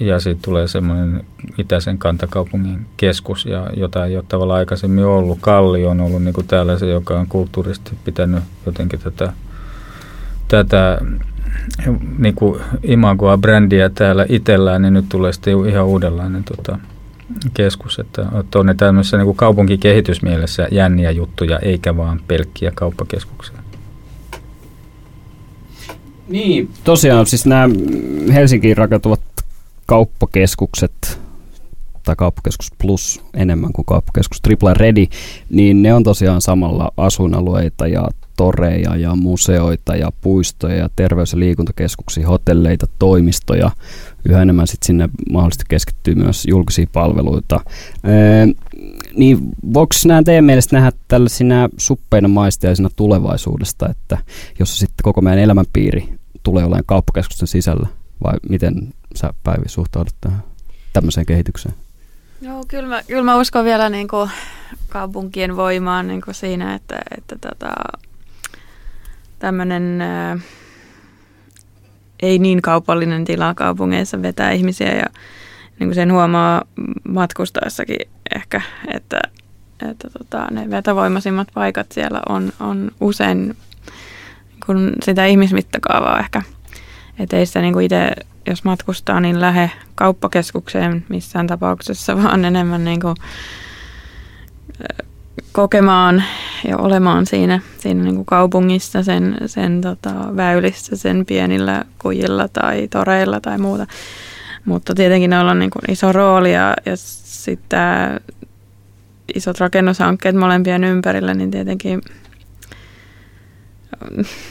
ja sitten tulee semmoinen itäisen kantakaupungin keskus, ja jota ei ole tavallaan aikaisemmin ollut. Kalli on ollut niin kuin täällä se, joka on kulttuurisesti pitänyt jotenkin tätä, tätä niin kuin imagoa, brändiä täällä itsellään, niin nyt tulee sitten ihan uudenlainen tota, keskus. Että, on ne tämmöisessä niin kaupunkikehitysmielessä jänniä juttuja, eikä vaan pelkkiä kauppakeskuksia. Niin, tosiaan siis nämä Helsinkiin rakentuvat kauppakeskukset tai kauppakeskus plus enemmän kuin kauppakeskus Triple Ready, niin ne on tosiaan samalla asuinalueita ja toreja ja museoita ja puistoja ja terveys- ja liikuntakeskuksia, hotelleita, toimistoja. Yhä enemmän sitten sinne mahdollisesti keskittyy myös julkisia palveluita. Ee, niin voiko nämä teidän mielestä nähdä tällaisina suppeina maistiaisina tulevaisuudesta, että jos sitten koko meidän elämänpiiri tulee olemaan kauppakeskusten sisällä? Vai miten sä Päivi suhtaudut tähän tämmöiseen kehitykseen? Joo, kyllä mä, kyllä mä uskon vielä niin kuin kaupunkien voimaan niin kuin siinä, että, että tota, tämmöinen ää, ei niin kaupallinen tila kaupungeissa vetää ihmisiä ja niin kuin sen huomaa matkustaessakin ehkä, että, että tota, ne vetovoimaisimmat paikat siellä on, on usein kun sitä ihmismittakaavaa ehkä. Että ei sitä niin kuin itse, jos matkustaa, niin lähe kauppakeskukseen missään tapauksessa, vaan enemmän niin kuin kokemaan ja olemaan siinä, siinä niin kuin kaupungissa, sen, sen tota, väylissä, sen pienillä kujilla tai toreilla tai muuta. Mutta tietenkin ne on niin kuin iso rooli ja, ja sitten isot rakennushankkeet molempien ympärillä, niin tietenkin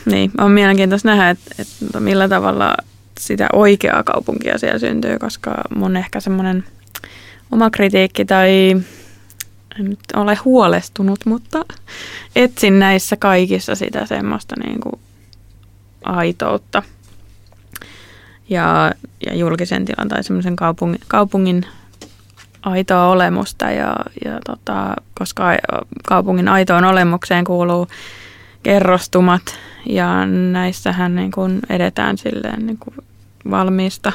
niin, on mielenkiintoista nähdä, että, että millä tavalla sitä oikeaa kaupunkia siellä syntyy, koska mun ehkä semmoinen oma kritiikki tai en nyt ole huolestunut, mutta etsin näissä kaikissa sitä semmoista niin kuin aitoutta. Ja, ja julkisen tilan tai semmoisen kaupungin, kaupungin aitoa olemusta ja, ja tota, koska kaupungin aitoon olemukseen kuuluu kerrostumat ja näissähän niin kuin edetään silleen niin kuin valmiista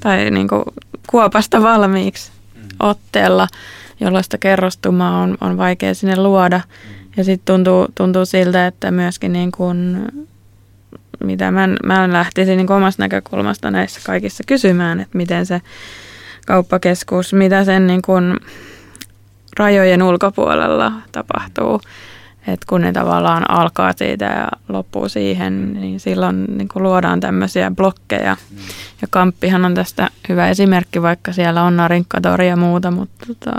tai niin kuin kuopasta valmiiksi otteella, jolloin sitä kerrostumaa on, on vaikea sinne luoda. Ja sitten tuntuu, tuntuu siltä, että myöskin niin kuin, mitä mä, mä lähtisin niin omasta näkökulmasta näissä kaikissa kysymään, että miten se kauppakeskus, mitä sen niin kuin rajojen ulkopuolella tapahtuu. Että kun ne tavallaan alkaa siitä ja loppuu siihen, niin silloin niin kuin luodaan tämmöisiä blokkeja. Ja kamppihan on tästä hyvä esimerkki, vaikka siellä on Narinkkadori ja muuta, mutta tota,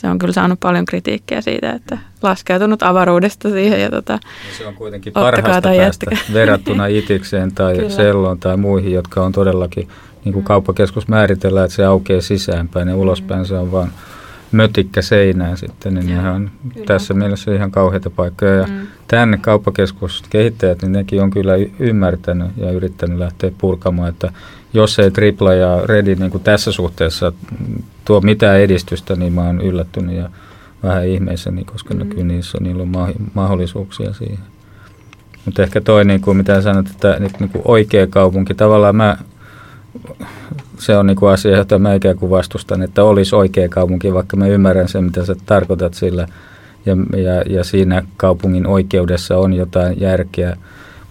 se on kyllä saanut paljon kritiikkiä siitä, että laskeutunut avaruudesta siihen. Ja tota, ja se on kuitenkin parhaasta päästä jättikä. verrattuna Itikseen tai kyllä. Selloon tai muihin, jotka on todellakin, niin kuin mm. kauppakeskus määritellään, että se aukeaa sisäänpäin ja ulospäin se on vaan mötikkä seinään sitten, niin on kyllä. tässä mielessä ihan kauheita paikkoja. Ja mm. tänne kauppakeskuskehittäjät, niin nekin on kyllä ymmärtänyt ja yrittänyt lähteä purkamaan, että jos ei Tripla ja Redi niin kuin tässä suhteessa tuo mitään edistystä, niin mä oon yllättynyt ja vähän ihmeissäni, koska mm. kyllä niissä on, niillä on mahdollisuuksia siihen. Mutta ehkä toi, niin kuin mitä sanot, että niin kuin oikea kaupunki, tavallaan mä se on niinku asia, jota mä ikään kuin vastustan, että olisi oikea kaupunki, vaikka mä ymmärrän sen, mitä sä tarkoitat sillä. Ja, ja, ja siinä kaupungin oikeudessa on jotain järkeä.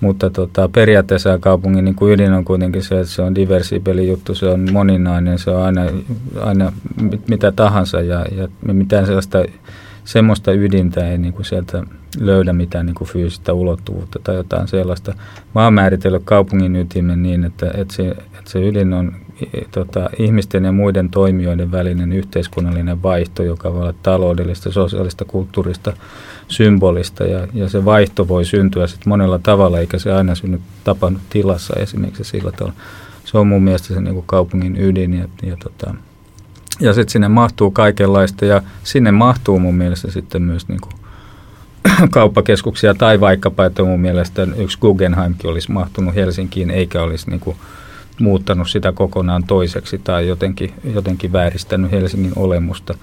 Mutta tota, periaatteessa kaupungin niin kuin ydin on kuitenkin se, että se on diversipeli juttu, se on moninainen, se on aina, aina mitä tahansa ja, ja mitään sellaista semmoista ydintä ei niin kuin sieltä löydä mitään niin kuin fyysistä ulottuvuutta tai jotain sellaista. Mä oon määritellyt kaupungin ytimen niin, että, että, se, että se ydin on tota, ihmisten ja muiden toimijoiden välinen yhteiskunnallinen vaihto, joka voi olla taloudellista, sosiaalista, kulttuurista, symbolista ja, ja se vaihto voi syntyä sit monella tavalla, eikä se aina synny tapannut tilassa esimerkiksi sillä tavalla. Se on mun mielestä se niin kuin kaupungin ydin ja, ja tota, ja sitten sinne mahtuu kaikenlaista ja sinne mahtuu mun mielestä sitten myös niin kuin kauppakeskuksia tai vaikkapa, että mun mielestä yksi Guggenheimkin olisi mahtunut Helsinkiin eikä olisi niin kuin muuttanut sitä kokonaan toiseksi tai jotenkin, jotenkin vääristänyt Helsingin olemusta.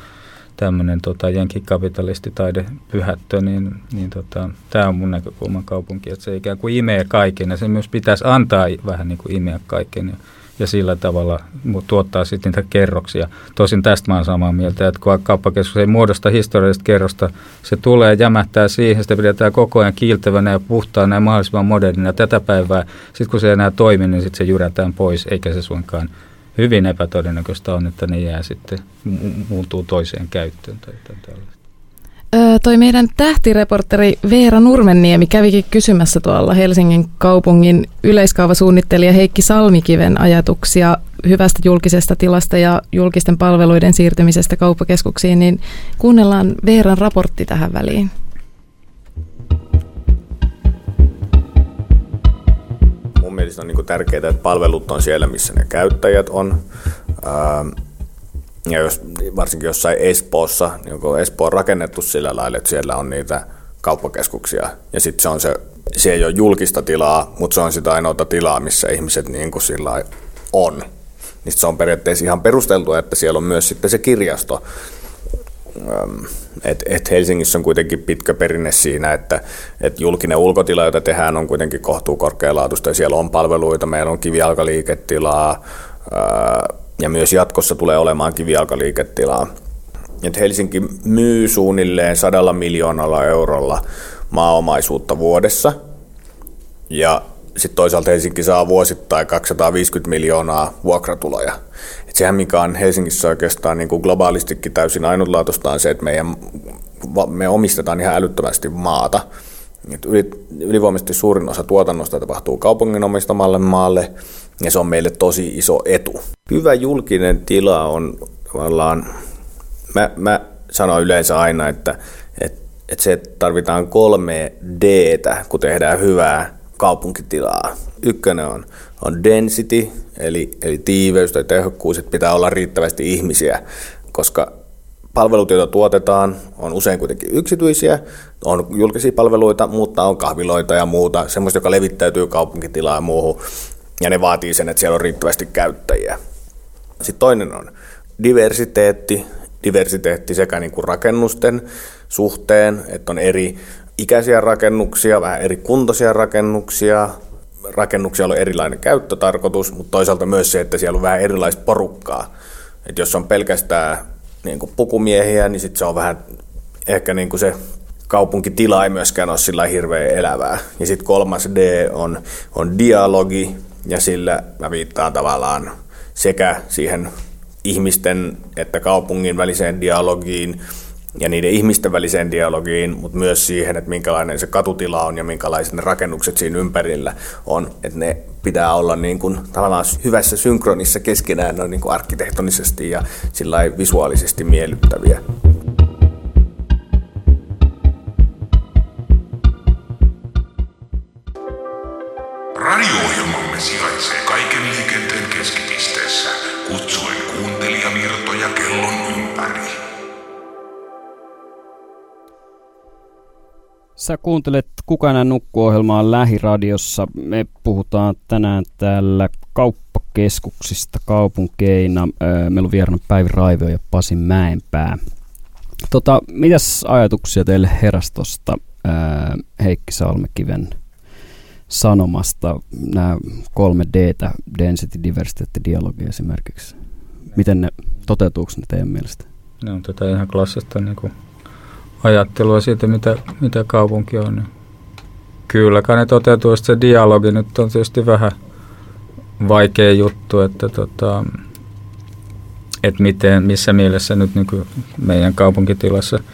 Tämmöinen tota, jenkikapitalistitaide pyhättö, niin, niin tota, tämä on mun näkökulman kaupunki, että se ikään kuin imee kaiken ja se myös pitäisi antaa vähän niin kuin imeä kaiken. Ja, ja sillä tavalla tuottaa sitten niitä kerroksia. Tosin tästä mä olen samaa mieltä, että kun kauppakeskus ei muodosta historiallista kerrosta, se tulee jämähtää siihen, sitä pidetään koko ajan kiiltävänä ja puhtaana ja mahdollisimman modernina tätä päivää. Sitten kun se ei enää toimi, niin sitten se jyrätään pois, eikä se suinkaan hyvin epätodennäköistä on, että ne jää sitten, muuntuu toiseen käyttöön tai jotain tällaista. Toi meidän tähtireporteri Veera Nurmenniemi kävikin kysymässä tuolla Helsingin kaupungin yleiskaavasuunnittelija Heikki Salmikiven ajatuksia hyvästä julkisesta tilasta ja julkisten palveluiden siirtymisestä kauppakeskuksiin, niin kuunnellaan Veeran raportti tähän väliin. Mun mielestä on niin tärkeää, että palvelut on siellä, missä ne käyttäjät on. Ja jos, varsinkin jossain Espoossa, niin kun Espoo on rakennettu sillä lailla, että siellä on niitä kauppakeskuksia. Ja sitten se on se, se ei ole julkista tilaa, mutta se on sitä ainoata tilaa, missä ihmiset niin kuin sillä on. niin se on periaatteessa ihan perusteltua, että siellä on myös sitten se kirjasto. Et, et Helsingissä on kuitenkin pitkä perinne siinä, että et julkinen ulkotila, jota tehdään, on kuitenkin kohtuu korkealaatuista ja siellä on palveluita, meillä on kivijalkaliiketilaa ja myös jatkossa tulee olemaan kivijalkaliiketilaa. Et Helsinki myy suunnilleen sadalla miljoonalla eurolla maaomaisuutta vuodessa ja sitten toisaalta Helsinki saa vuosittain 250 miljoonaa vuokratuloja. Et sehän mikä on Helsingissä oikeastaan niin kuin globaalistikin täysin ainutlaatuista on se, että meidän, me omistetaan ihan älyttömästi maata. Et yli, ylivoimaisesti suurin osa tuotannosta tapahtuu kaupungin omistamalle maalle, ja se on meille tosi iso etu. Hyvä julkinen tila on tavallaan, mä, mä sanon yleensä aina, että, että, että se tarvitaan kolme d kun tehdään hyvää kaupunkitilaa. Ykkönen on, on density, eli, eli tiiveys tai tehokkuus, että pitää olla riittävästi ihmisiä, koska palvelut, joita tuotetaan, on usein kuitenkin yksityisiä, on julkisia palveluita, mutta on kahviloita ja muuta, semmoista, joka levittäytyy kaupunkitilaan ja muuhun, ja ne vaatii sen, että siellä on riittävästi käyttäjiä. Sitten toinen on diversiteetti, diversiteetti sekä niin kuin rakennusten suhteen, että on eri ikäisiä rakennuksia, vähän eri kuntoisia rakennuksia, rakennuksia on erilainen käyttötarkoitus, mutta toisaalta myös se, että siellä on vähän erilaista porukkaa. Et jos on pelkästään niin kuin pukumiehiä, niin sitten se on vähän, ehkä niin kuin se kaupunkitila ei myöskään ole sillä hirveän elävää. Ja sitten kolmas D on, on dialogi, ja sillä mä viittaan tavallaan sekä siihen ihmisten että kaupungin väliseen dialogiin, ja niiden ihmisten väliseen dialogiin, mutta myös siihen, että minkälainen se katutila on ja minkälaiset ne rakennukset siinä ympärillä on. Että ne pitää olla niin kuin, tavallaan hyvässä synkronissa keskenään niin kuin arkkitehtonisesti ja sillä visuaalisesti miellyttäviä. Keskipisteessä, kutsuen kuuntelijavirtoja kellon ympäri. Sä kuuntelet Kukaan nukkuohjelmaa Lähiradiossa. Me puhutaan tänään täällä kauppakeskuksista kaupunkeina. Meillä on vieraana Päivi Raivio ja Pasi Mäenpää. Tota, mitäs ajatuksia teille heräsi tuosta Heikki Salmekiven sanomasta, nämä kolme d density, diversity, dialogi esimerkiksi. Miten ne toteutuuko ne teidän mielestä? Ne on tätä ihan klassista niin kuin ajattelua siitä, mitä, mitä kaupunki on. Kyllä, kai ne toteutuu. Se dialogi nyt on tietysti vähän vaikea juttu, että tota, että miten, missä mielessä nyt niin meidän kaupunkitilassa –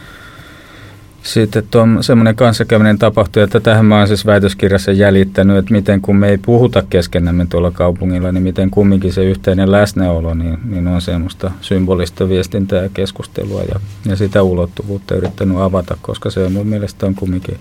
sitten tuon semmoinen kanssakäyminen tapahtui, että tähän mä oon siis väitöskirjassa jäljittänyt, että miten kun me ei puhuta keskenämme tuolla kaupungilla, niin miten kumminkin se yhteinen läsnäolo, niin, niin on semmoista symbolista viestintää ja keskustelua ja, ja sitä ulottuvuutta yrittänyt avata, koska se on mun mielestä on kumminkin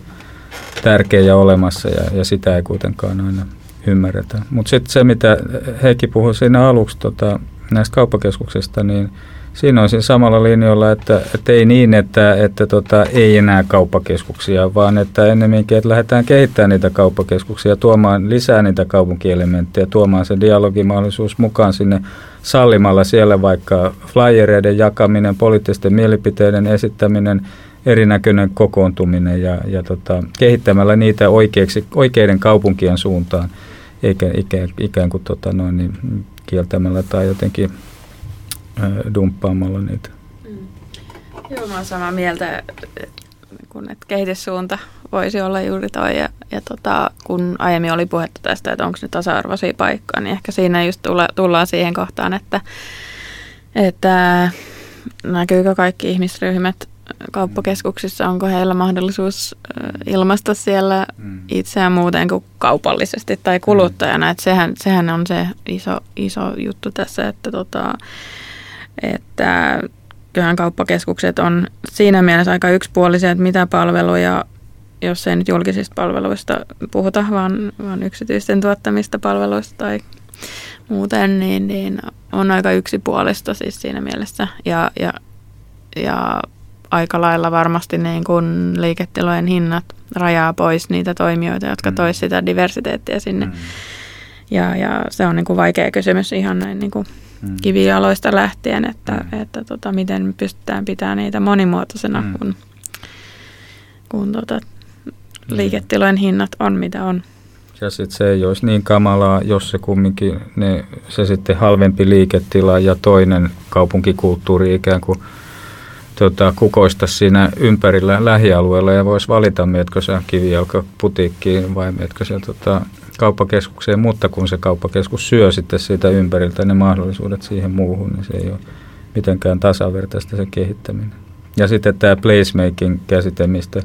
tärkeä ja olemassa ja, ja sitä ei kuitenkaan aina ymmärretä. Mutta sitten se, mitä Heikki puhui siinä aluksi tota, näistä kauppakeskuksista, niin – Siinä on siinä samalla linjalla, että, että ei niin, että, että tota, ei enää kauppakeskuksia, vaan että ennemminkin, että lähdetään kehittämään niitä kauppakeskuksia, tuomaan lisää niitä kaupunkielementtejä, tuomaan se dialogimahdollisuus mukaan sinne sallimalla siellä vaikka flyereiden jakaminen, poliittisten mielipiteiden esittäminen, erinäköinen kokoontuminen ja, ja tota, kehittämällä niitä oikeiksi, oikeiden kaupunkien suuntaan, eikä ikään, ikään kuin tota, noin, niin, kieltämällä tai jotenkin dumppaamalla niitä. Mm. Joo, mä olen samaa mieltä, kun että kehityssuunta voisi olla juuri toi. Ja, ja tota, kun aiemmin oli puhetta tästä, että onko ne tasa-arvoisia paikkoja, niin ehkä siinä just tulla, tullaan siihen kohtaan, että, että näkyykö kaikki ihmisryhmät kauppakeskuksissa, onko heillä mahdollisuus ilmaista siellä mm. itseään muuten kuin kaupallisesti tai kuluttajana. Mm. Että sehän, sehän on se iso, iso juttu tässä, että tota, että kyllähän kauppakeskukset on siinä mielessä aika yksipuolisia, että mitä palveluja, jos ei nyt julkisista palveluista puhuta, vaan, vaan yksityisten tuottamista palveluista tai muuten, niin, niin on aika yksipuolista siis siinä mielessä. Ja, ja, ja aika lailla varmasti niin kuin liiketilojen hinnat rajaa pois niitä toimijoita, jotka mm. toisivat sitä diversiteettiä sinne. Mm. Ja, ja se on niin kuin vaikea kysymys ihan näin niin kuin mm. kivijaloista lähtien, että, mm. että tota, miten me pystytään pitämään niitä monimuotoisena, mm. kun, kun tota, liiketilojen hinnat on mitä on. Ja sitten se ei olisi niin kamalaa, jos se kumminkin, ne, se sitten halvempi liiketila ja toinen kaupunkikulttuuri ikään kuin tota, kukoista siinä ympärillä lähialueella ja voisi valita, mietkö sä kivijalkaputiikkiin vai mietkö sä tota, kauppakeskukseen, mutta kun se kauppakeskus syö sitten siitä ympäriltä ne mahdollisuudet siihen muuhun, niin se ei ole mitenkään tasavertaista se kehittäminen. Ja sitten tämä placemaking käsite, mistä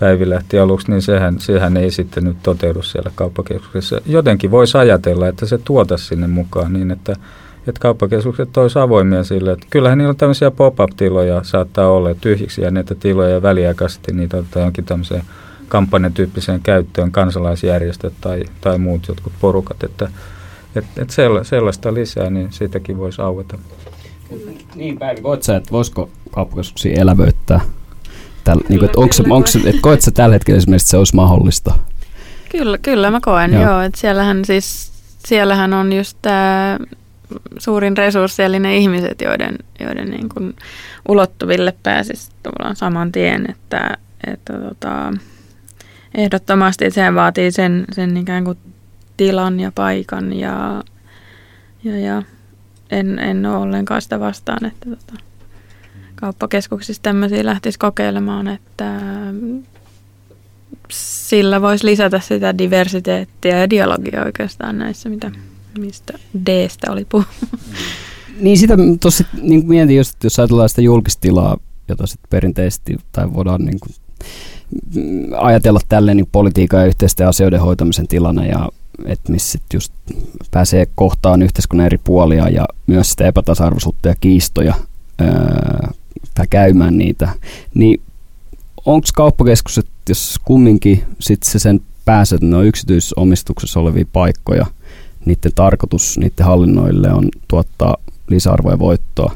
Päivi lähti aluksi, niin sehän, sehän ei sitten nyt toteudu siellä kauppakeskuksessa. Jotenkin voisi ajatella, että se tuota sinne mukaan niin, että, että kauppakeskukset olisi avoimia sille. Että kyllähän niillä on tämmöisiä pop-up-tiloja saattaa olla tyhjiksi ja näitä tiloja väliaikaisesti niitä ottaa jonkin tämmöiseen kampanjatyyppiseen käyttöön kansalaisjärjestöt tai, tai muut jotkut porukat, että et, et sellaista lisää, niin siitäkin voisi aueta. Niin Päivi, koet sä, että voisiko kauppakeskuksia elävöittää? Täl, niin kuin, että onko onko että koet sä tällä hetkellä esimerkiksi, että se olisi mahdollista? Kyllä, kyllä mä koen, joo. joo että siellähän siis, siellähän on just tämä suurin resurssi, eli ne ihmiset, joiden, joiden niin kuin ulottuville pääsisi saman tien, että, että tota, ehdottomasti se vaatii sen, sen ikään kuin tilan ja paikan ja, ja, ja en, en ole ollenkaan sitä vastaan, että tota, kauppakeskuksissa tämmöisiä lähtisi kokeilemaan, että sillä voisi lisätä sitä diversiteettiä ja dialogia oikeastaan näissä, mitä, mistä D-stä oli puhunut. Niin sitä tuossa niin mietin että jos ajatellaan sitä julkistilaa, jota sitten perinteisesti tai voidaan niin kuin ajatella tälleen niin politiikan ja yhteisten asioiden hoitamisen tilana ja että missä just pääsee kohtaan yhteiskunnan eri puolia ja myös sitä epätasa-arvoisuutta ja kiistoja ää, tai käymään niitä, niin onko kauppakeskukset, jos kumminkin sit se sen pääset, että ne on yksityisomistuksessa olevia paikkoja, niiden tarkoitus, niiden hallinnoille on tuottaa lisäarvoa ja voittoa,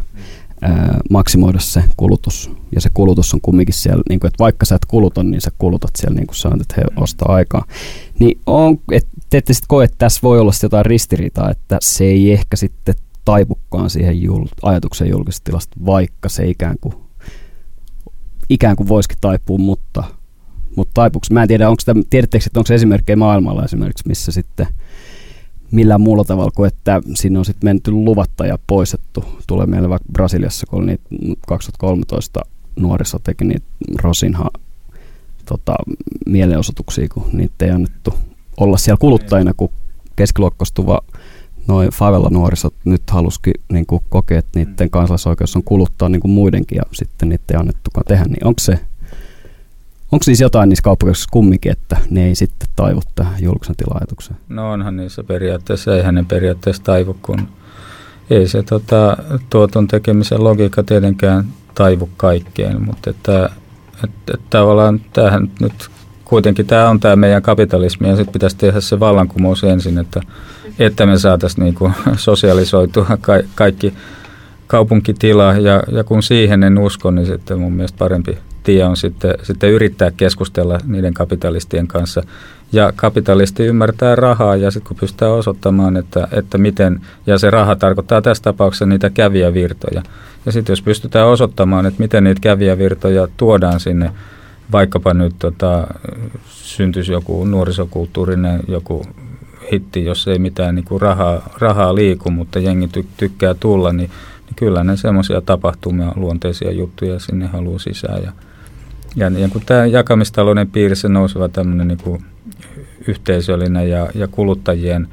ää, maksimoida se kulutus. Ja se kulutus on kumminkin siellä, niin kuin, että vaikka sä et kuluta, niin sä kulutat siellä, niin kuin sanoit, että he ostaa aikaa. Niin on, et, te ette sitten koe, että tässä voi olla jotain ristiriitaa, että se ei ehkä sitten taipukaan siihen jul, ajatukseen julkisesta tilasta, vaikka se ikään kuin, ikään kuin voisikin taipua, mutta, mutta taipuuko, mä en tiedä, onko sitä, tiedättekö, että onko esimerkkejä maailmalla esimerkiksi, missä sitten millään muulla tavalla kuin, että sinne on sitten menty luvatta ja poistettu. Tulee meille vaikka Brasiliassa, kun oli niitä 2013 nuoriso teki niitä Rosinha tota, mielenosoituksia, kun niitä ei annettu olla siellä kuluttajina, kun keskiluokkoistuva noin favela nuorisot nyt halusikin niin kuin, kokea, että niiden kansalaisoikeus on kuluttaa niin kuin muidenkin ja sitten niitä ei annettukaan tehdä, niin onko se Onko siis jotain niissä kauppakeskuksissa kumminkin, että ne ei sitten taivu tähän julkisen tilaajatukseen? No onhan niissä periaatteessa, eihän ne periaatteessa taivu, kun ei se tota, tuoton tekemisen logiikka tietenkään taivu kaikkeen, mutta että, että, että tavallaan tämähän nyt kuitenkin tämä on tämä meidän kapitalismi ja sitten pitäisi tehdä se vallankumous ensin, että, että me saataisiin niinku sosialisoitua ka- kaikki kaupunkitila ja, ja kun siihen en usko, niin sitten mun mielestä parempi tie on sitten, sitten yrittää keskustella niiden kapitalistien kanssa. Ja kapitalisti ymmärtää rahaa ja sitten kun pystytään osoittamaan, että, että miten, ja se raha tarkoittaa tässä tapauksessa niitä kävijävirtoja. Ja sitten jos pystytään osoittamaan, että miten niitä kävijävirtoja tuodaan sinne, vaikkapa nyt tota, syntyisi joku nuorisokulttuurinen joku hitti, jos ei mitään niin kuin rahaa, rahaa liiku, mutta jengi ty, tykkää tulla, niin, niin kyllä ne semmoisia tapahtumia, luonteisia juttuja sinne haluaa sisään. Ja, ja niin kun tämä jakamistalouden piirissä nouseva tämmöinen niin kuin yhteisöllinen ja, ja kuluttajien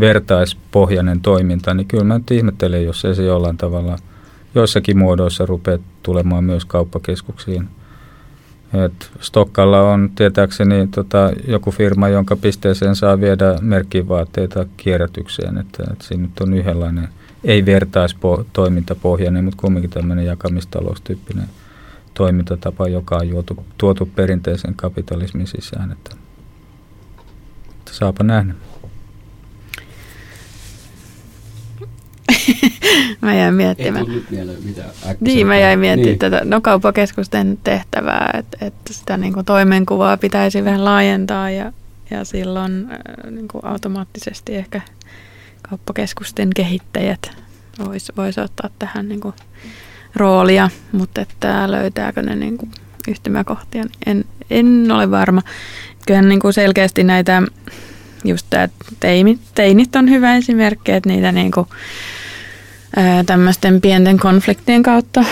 vertaispohjainen toiminta, niin kyllä mä nyt ihmettelen, jos ei se jollain tavalla joissakin muodoissa rupeaa tulemaan myös kauppakeskuksiin. Et Stokkalla on tietääkseni tota, joku firma, jonka pisteeseen saa viedä merkkivaatteita kierrätykseen. Että, että siinä nyt on yhdenlainen, ei vertaistoimintapohjainen, mutta kumminkin tämmöinen jakamistaloustyyppinen – toimintatapa, joka on juotu, tuotu perinteisen kapitalismin sisään. Että, että saapa nähdä. mä jäin miettimään. niin, mä jäin miettimään niin. tätä no, kauppakeskusten tehtävää, että, että sitä niin kuin toimenkuvaa pitäisi vähän laajentaa ja, ja silloin äh, niin kuin automaattisesti ehkä kauppakeskusten kehittäjät voisi vois ottaa tähän niin kuin roolia, mutta että löytääkö ne niin kuin yhtymäkohtia, en, en ole varma. Kyllähän niin kuin selkeästi näitä, just tämä teinit, teinit on hyvä esimerkki, että niitä niin kuin, ää, tämmöisten pienten konfliktien kautta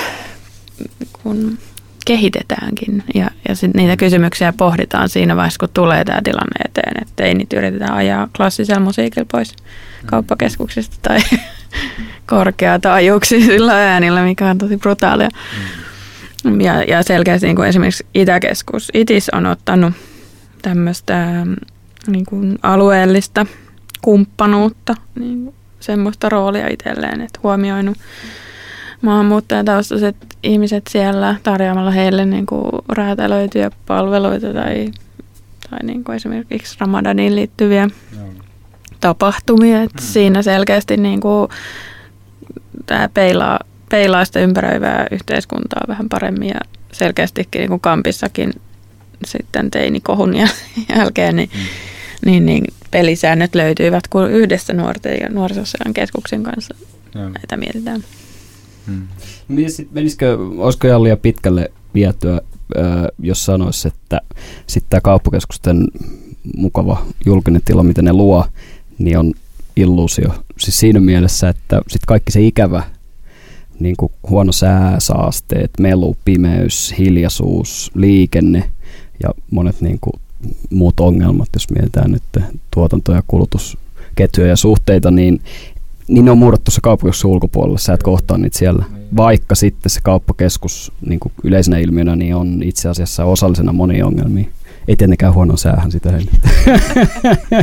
kun kehitetäänkin. Ja, ja sit niitä kysymyksiä pohditaan siinä vaiheessa, kun tulee tämä tilanne eteen, että teinit yritetään ajaa klassisella musiikilla pois kauppakeskuksista tai korkeataajuuksisilla äänillä, mikä on tosi brutaalia. Mm. Ja, ja selkeästi niin kuin esimerkiksi Itäkeskus, ITIS on ottanut tämmöistä niin kuin alueellista kumppanuutta, niin kuin semmoista roolia itselleen, että huomioinut maahanmuuttajataustaiset ihmiset siellä tarjoamalla heille niin kuin räätälöityjä palveluita tai, tai niin kuin esimerkiksi Ramadaniin liittyviä. Tapahtumia. Että mm. Siinä selkeästi niin kuin, tämä peilaa, peilaa sitä ympäröivää yhteiskuntaa vähän paremmin ja selkeästikin niin kuin Kampissakin sitten teinikohun jälkeen, niin, mm. niin, niin pelisäännöt löytyivät, kun yhdessä nuorten ja nuorisosiaan keskuksen kanssa Joo. näitä mietitään. Hmm. Menisikö, olisiko ihan liian pitkälle vietyä, jos sanoisi, että sitten tämä kauppakeskusten mukava julkinen tila, mitä ne luo, niin on illuusio. Siis siinä mielessä, että sitten kaikki se ikävä, niin kuin huono sää, saasteet, melu, pimeys, hiljaisuus, liikenne ja monet niin kuin muut ongelmat, jos mietitään nyt tuotanto- ja kulutusketjuja ja suhteita, niin niin ne on murrettu se kauppakeskuksen ulkopuolella, sä et kohtaa niitä siellä. Vaikka sitten se kauppakeskus niin kuin yleisenä ilmiönä niin on itse asiassa osallisena moniin ongelmiin. Ei tietenkään huono säähän sitä ei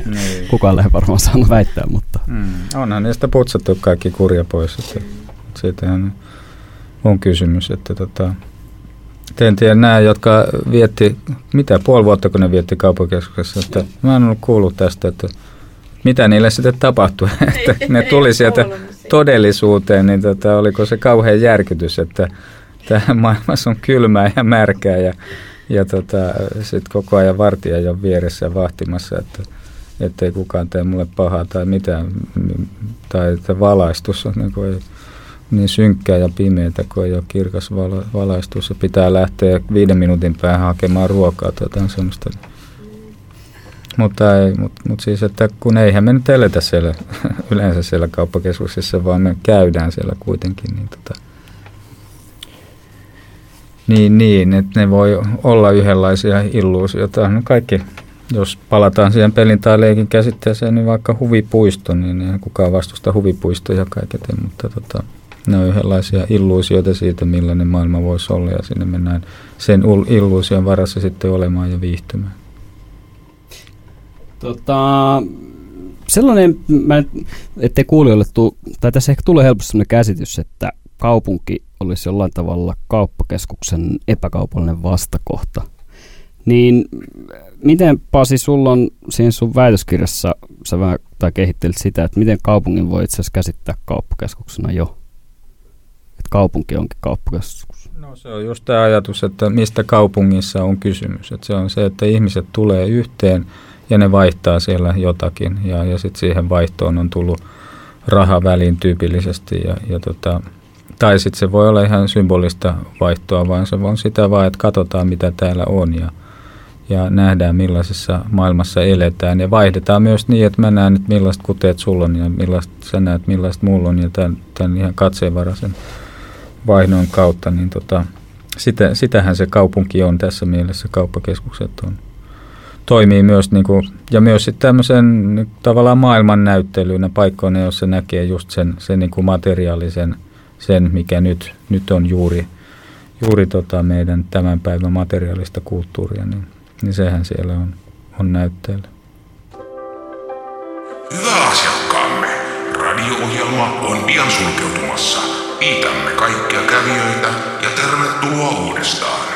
niin. Kukaan lähde varmaan saanut väittää, mutta... Mm. Onhan niistä putsattu kaikki kurja pois. Että siitähän on kysymys, että tota, en tiedä nämä, jotka vietti, mitä puoli vuotta kun ne vietti kauppakeskuksessa, että mä en ollut kuullut tästä, että mitä niille sitten tapahtui, että ne tuli sieltä todellisuuteen, niin tota, oliko se kauhean järkytys, että tämä maailmassa on kylmää ja märkää ja, ja tota, sitten koko ajan vartija jo vieressä vahtimassa, että ettei kukaan tee mulle pahaa tai mitään, tai että valaistus on niin, kuin, niin synkkää ja pimeätä, kun ei ole kirkas vala, valaistus ja pitää lähteä viiden minuutin päähän hakemaan ruokaa tai jotain sellaista. Mutta, ei, mutta, mutta siis, että kun eihän me nyt eletä siellä yleensä siellä kauppakeskuksessa, vaan me käydään siellä kuitenkin, niin tota, niin, niin, että ne voi olla yhdenlaisia illuusioita. No kaikki, jos palataan siihen pelin tai leikin käsitteeseen, niin vaikka huvipuisto, niin ei kukaan vastusta huvipuistoja kaiketen, mutta tota, ne on yhdenlaisia illuusioita siitä, millainen maailma voisi olla ja sinne mennään sen illuusion varassa sitten olemaan ja viihtymään. Tota, sellainen, mä, ettei kuulijoille tuu, tai tässä ehkä tulee helposti sellainen käsitys, että kaupunki olisi jollain tavalla kauppakeskuksen epäkaupallinen vastakohta. Niin miten Pasi, sulla on siinä sun väitöskirjassa, sä vähän, tai kehittelit sitä, että miten kaupungin voi itse asiassa käsittää kauppakeskuksena jo? Että kaupunki onkin kauppakeskus. No se on just tämä ajatus, että mistä kaupungissa on kysymys. Että se on se, että ihmiset tulee yhteen – ja ne vaihtaa siellä jotakin ja, ja sitten siihen vaihtoon on tullut raha väliin tyypillisesti ja, ja tota, tai sitten se voi olla ihan symbolista vaihtoa, vaan se on sitä vaan, että katsotaan mitä täällä on ja, ja nähdään millaisessa maailmassa eletään. Ja vaihdetaan myös niin, että mä näen, että millaiset kuteet sulla on ja millaista sä näet, millaiset mulla on ja tämän, tämän ihan katseenvaraisen vaihdon kautta, niin tota, sitä, sitähän se kaupunki on tässä mielessä, kauppakeskukset on. Toimii myös, niin kuin, ja myös sitten tämmöisen niin, tavallaan maailmannäyttelynä paikkoina, jossa näkee just sen, sen niin kuin materiaalisen, sen mikä nyt, nyt on juuri, juuri tota meidän tämän päivän materiaalista kulttuuria, niin, niin sehän siellä on, on näytteellä. Hyvä asiakkaamme, radio-ohjelma on pian sulkeutumassa. Kiitämme kaikkia kävijöitä ja tervetuloa uudestaan.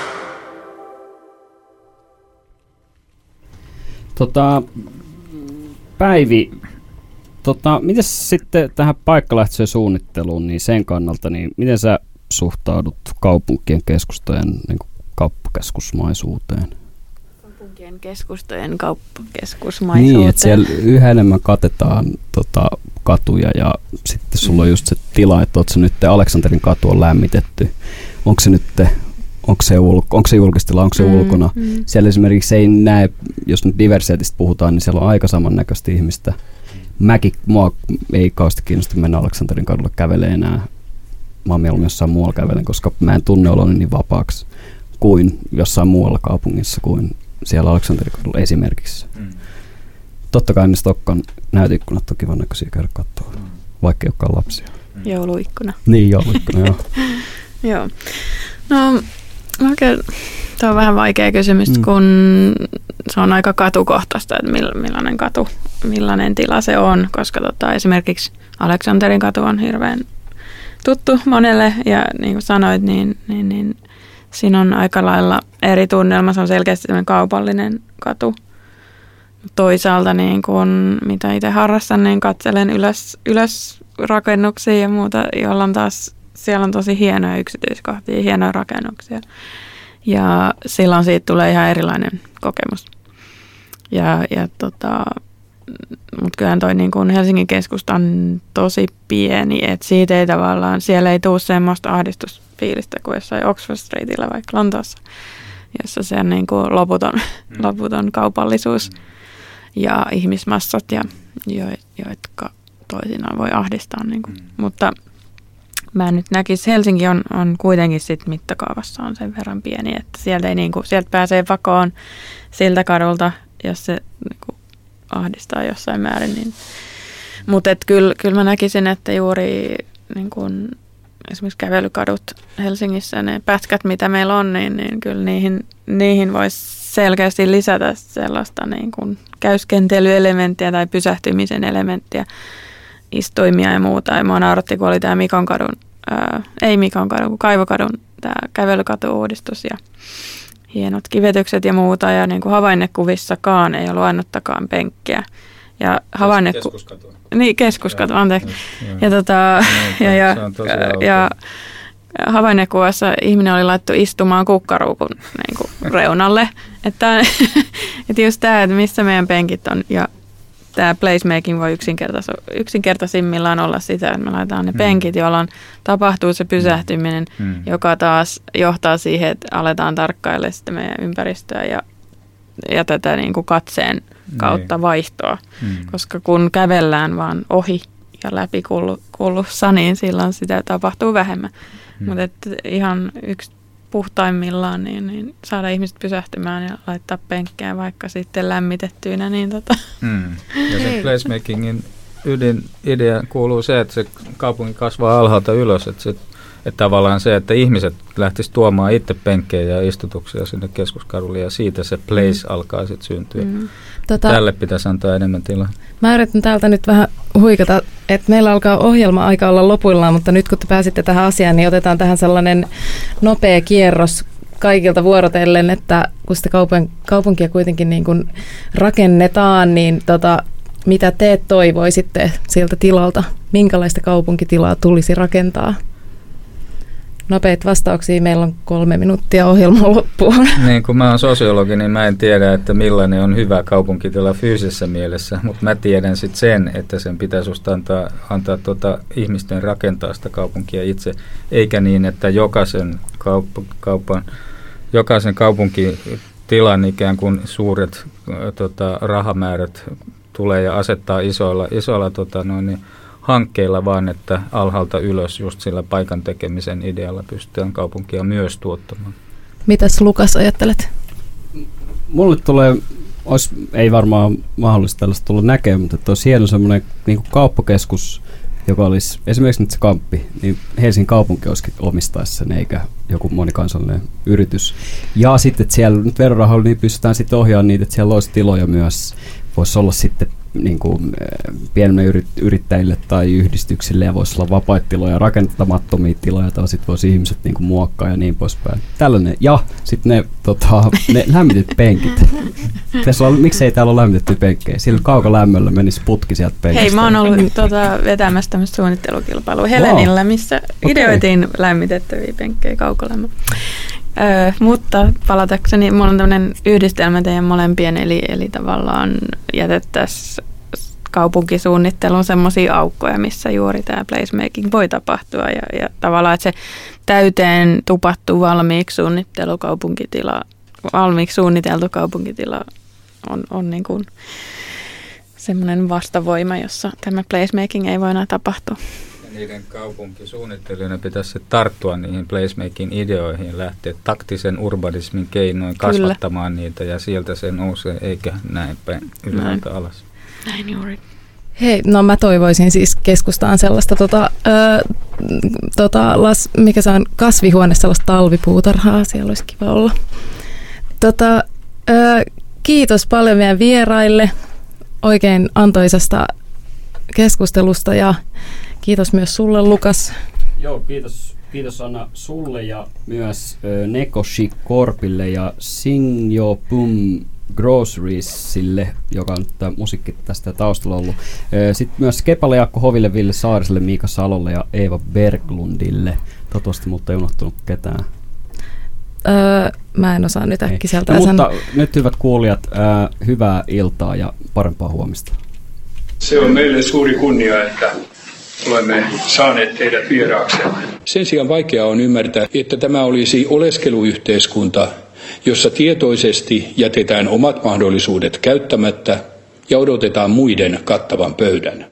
Tota, Päivi, tota, miten sitten tähän paikkalähtöiseen suunnitteluun, niin sen kannalta, niin miten sä suhtaudut kaupunkien keskustojen niin kauppakeskusmaisuuteen? Kaupunkien keskustojen kauppakeskusmaisuuteen. Niin, että siellä yhä enemmän katetaan tota, katuja ja sitten sulla on just se tila, että ootko nyt Aleksanterin katu on lämmitetty. Onko se nyt onko se, ulko, onko se julkistila, onko se mm, ulkona. Mm. Siellä esimerkiksi ei näe, jos nyt diversiteetistä puhutaan, niin siellä on aika samannäköistä ihmistä. Mäkin, mua ei kauheasti kiinnosta mennä Aleksanterin kadulle kävelee enää. Mä oon mieluummin jossain muualla kävelen, koska mä en tunne oloni niin vapaaksi kuin jossain muualla kaupungissa kuin siellä Aleksanterin kadulla esimerkiksi. Mm. Totta kai ne Stokkan näytikkunat on kivan näköisiä käydä katsoa, mm. vaikka ei olekaan lapsia. Jouluikkuna. Niin, jouluikkuna, joo. joo. No, Oikein, tuo on vähän vaikea kysymys, mm. kun se on aika katukohtaista, että millainen katu, millainen tila se on, koska tota, esimerkiksi Aleksanterin katu on hirveän tuttu monelle ja niin kuin sanoit, niin, niin, niin siinä on aika lailla eri tunnelma, se on selkeästi kaupallinen katu. Toisaalta niin kun, mitä itse harrastan, niin katselen ylös, ylös rakennuksia ja muuta, joilla on taas siellä on tosi hienoja yksityiskohtia, hienoja rakennuksia. Ja silloin siitä tulee ihan erilainen kokemus. Ja, ja tota, mutta kyllähän toi niin kuin Helsingin keskusta on tosi pieni, että siitä ei tavallaan, siellä ei tule semmoista ahdistusfiilistä kuin jossain Oxford Streetillä vaikka Lontoossa, jossa se on niin kuin loputon, mm. loputon kaupallisuus ja ihmismassat, ja, jo, jotka toisinaan voi ahdistaa. Niin kuin. Mm. Mutta mä nyt näkisi, Helsinki on, on kuitenkin sit mittakaavassa on sen verran pieni, että sieltä, ei niinku, sieltä pääsee vakoon siltä kadulta, jos se niinku, ahdistaa jossain määrin. Niin. Mutta kyllä, kyl mä näkisin, että juuri niin kun, esimerkiksi kävelykadut Helsingissä, ne pätkät, mitä meillä on, niin, niin kyllä niihin, niihin voisi selkeästi lisätä sellaista niin kun käyskentelyelementtiä tai pysähtymisen elementtiä istuimia ja muuta. Ja mua nauratti, kun oli tämä Mikon kadun, ää, ei Mikon kadun, kun Kaivokadun tämä kävelykatu-uudistus ja hienot kivetykset ja muuta. Ja niin kuin havainnekuvissakaan ei ollut ainuttakaan penkkiä. Ja havainneku... Keskuskatu. Niin, keskuskatu, anteeksi. Ja, ja, tota, ja, ja, ja havainnekuvassa ihminen oli laittu istumaan kukkaruukun niin kuin reunalle. että, että just tämä, että missä meidän penkit on ja tämä placemaking voi yksinkertais, yksinkertaisimmillaan olla sitä, että me laitetaan ne mm. penkit, jolloin tapahtuu se pysähtyminen, mm. mm. joka taas johtaa siihen, että aletaan tarkkailla sitten meidän ympäristöä ja, ja tätä niin kuin katseen niin. kautta niin. vaihtoa. Mm. Koska kun kävellään vaan ohi ja läpi kulussa, niin silloin sitä tapahtuu vähemmän. Mm. Mutta ihan yksi puhtaimmillaan, niin, niin saada ihmiset pysähtymään ja laittaa penkkejä vaikka sitten lämmitettyinä. Niin tota. Mm. Ja se placemakingin ydin idea kuuluu se, että se kaupunki kasvaa alhaalta ylös, että, se, että tavallaan se, että ihmiset lähtisivät tuomaan itse penkkejä ja istutuksia sinne keskuskadulle ja siitä se place mm. alkaa sitten syntyä. Mm. Tota, Tälle pitäisi antaa enemmän tilaa. Mä yritän täältä nyt vähän huikata, että meillä alkaa ohjelma aika olla lopuillaan, mutta nyt kun te pääsitte tähän asiaan, niin otetaan tähän sellainen nopea kierros kaikilta vuorotellen, että kun sitä kaupan, kaupunkia kuitenkin niin kuin rakennetaan, niin tota, mitä te toivoisitte sieltä tilalta? Minkälaista kaupunkitilaa tulisi rakentaa? Nopeita vastauksia. Meillä on kolme minuuttia ohjelma loppuun. Niin, kun mä oon sosiologi, niin mä en tiedä, että millainen on hyvä kaupunkitila fyysisessä mielessä, mutta mä tiedän sitten sen, että sen pitäisi just antaa, antaa tuota ihmisten rakentaa sitä kaupunkia itse, eikä niin, että jokaisen kaup- kaupan, jokaisen kaupunkitilan ikään kuin suuret tota, rahamäärät tulee ja asettaa isoilla, isoilla tota, noin, niin, hankkeilla, vaan että alhaalta ylös just sillä paikan tekemisen idealla pystytään kaupunkia myös tuottamaan. Mitäs Lukas ajattelet? Mulle tulee, olisi, ei varmaan mahdollista tällaista tulla näkemään, mutta että olisi hieno semmoinen niin kauppakeskus, joka olisi esimerkiksi nyt se kamppi, niin Helsingin kaupunki olisikin omistaisi sen, eikä joku monikansallinen yritys. Ja sitten, että siellä nyt verorahoilla niin pystytään sitten ohjaamaan niitä, että siellä olisi tiloja myös. Voisi olla sitten niin kuin, äh, pienemmille yrittäjille tai yhdistyksille ja voisi olla vapaita tiloja, rakentamattomia tiloja tai sitten voisi ihmiset niin kuin, muokkaa ja niin poispäin. Tällainen. Ja sitten ne, tota, ne lämmitet penkit. Tässä on, miksei täällä ole lämmitetty penkkejä? Sillä kaukolämmöllä menisi putki sieltä penkistä. Hei, mä oon ollut tuota, vetämässä tämmöistä suunnittelukilpailua Helenillä, wow. missä okay. ideoitiin lämmitettäviä penkkejä kaukolämmöllä. Öö, mutta palatakseni, mulla on tämmöinen yhdistelmä teidän molempien, eli, eli tavallaan jätettäisiin kaupunkisuunnittelun semmoisia aukkoja, missä juuri tämä placemaking voi tapahtua ja, ja tavallaan, että se täyteen tupattu valmiiksi suunnittelu kaupunkitila, valmiiksi suunniteltu kaupunkitila on, on niin kuin semmoinen vastavoima, jossa tämä placemaking ei voi enää tapahtua. Niiden kaupunkisuunnittelijoiden pitäisi tarttua niihin placemaking ideoihin lähteä taktisen urbanismin keinoin kasvattamaan Kyllä. niitä ja sieltä se nousee eikä näin päin ylhäältä näin. alas. Näin juuri. Hei, no mä toivoisin siis keskustaan sellaista, tota, ö, tota, las, mikä se on, kasvihuone, sellaista talvipuutarhaa, siellä olisi kiva olla. Tota, ö, kiitos paljon meidän vieraille oikein antoisesta keskustelusta ja kiitos myös sulle Lukas. Joo, kiitos, kiitos Anna sulle ja myös ö, Nekoshi Korpille ja Singyo Pum Groceriesille, joka on tämä musiikki tästä taustalla ollut. Sitten myös Kepalle, Jaakko Hoville, Ville Saariselle, Miika Salolle ja Eeva Berglundille. Toivottavasti mutta ei unohtunut ketään. Öö, mä en osaa nyt äkkiseltä. No, mutta nyt hyvät kuulijat, ää, hyvää iltaa ja parempaa huomista. Se on meille suuri kunnia, että olemme saaneet teidät vieraaksemme. Sen sijaan vaikeaa on ymmärtää, että tämä olisi oleskeluyhteiskunta, jossa tietoisesti jätetään omat mahdollisuudet käyttämättä ja odotetaan muiden kattavan pöydän.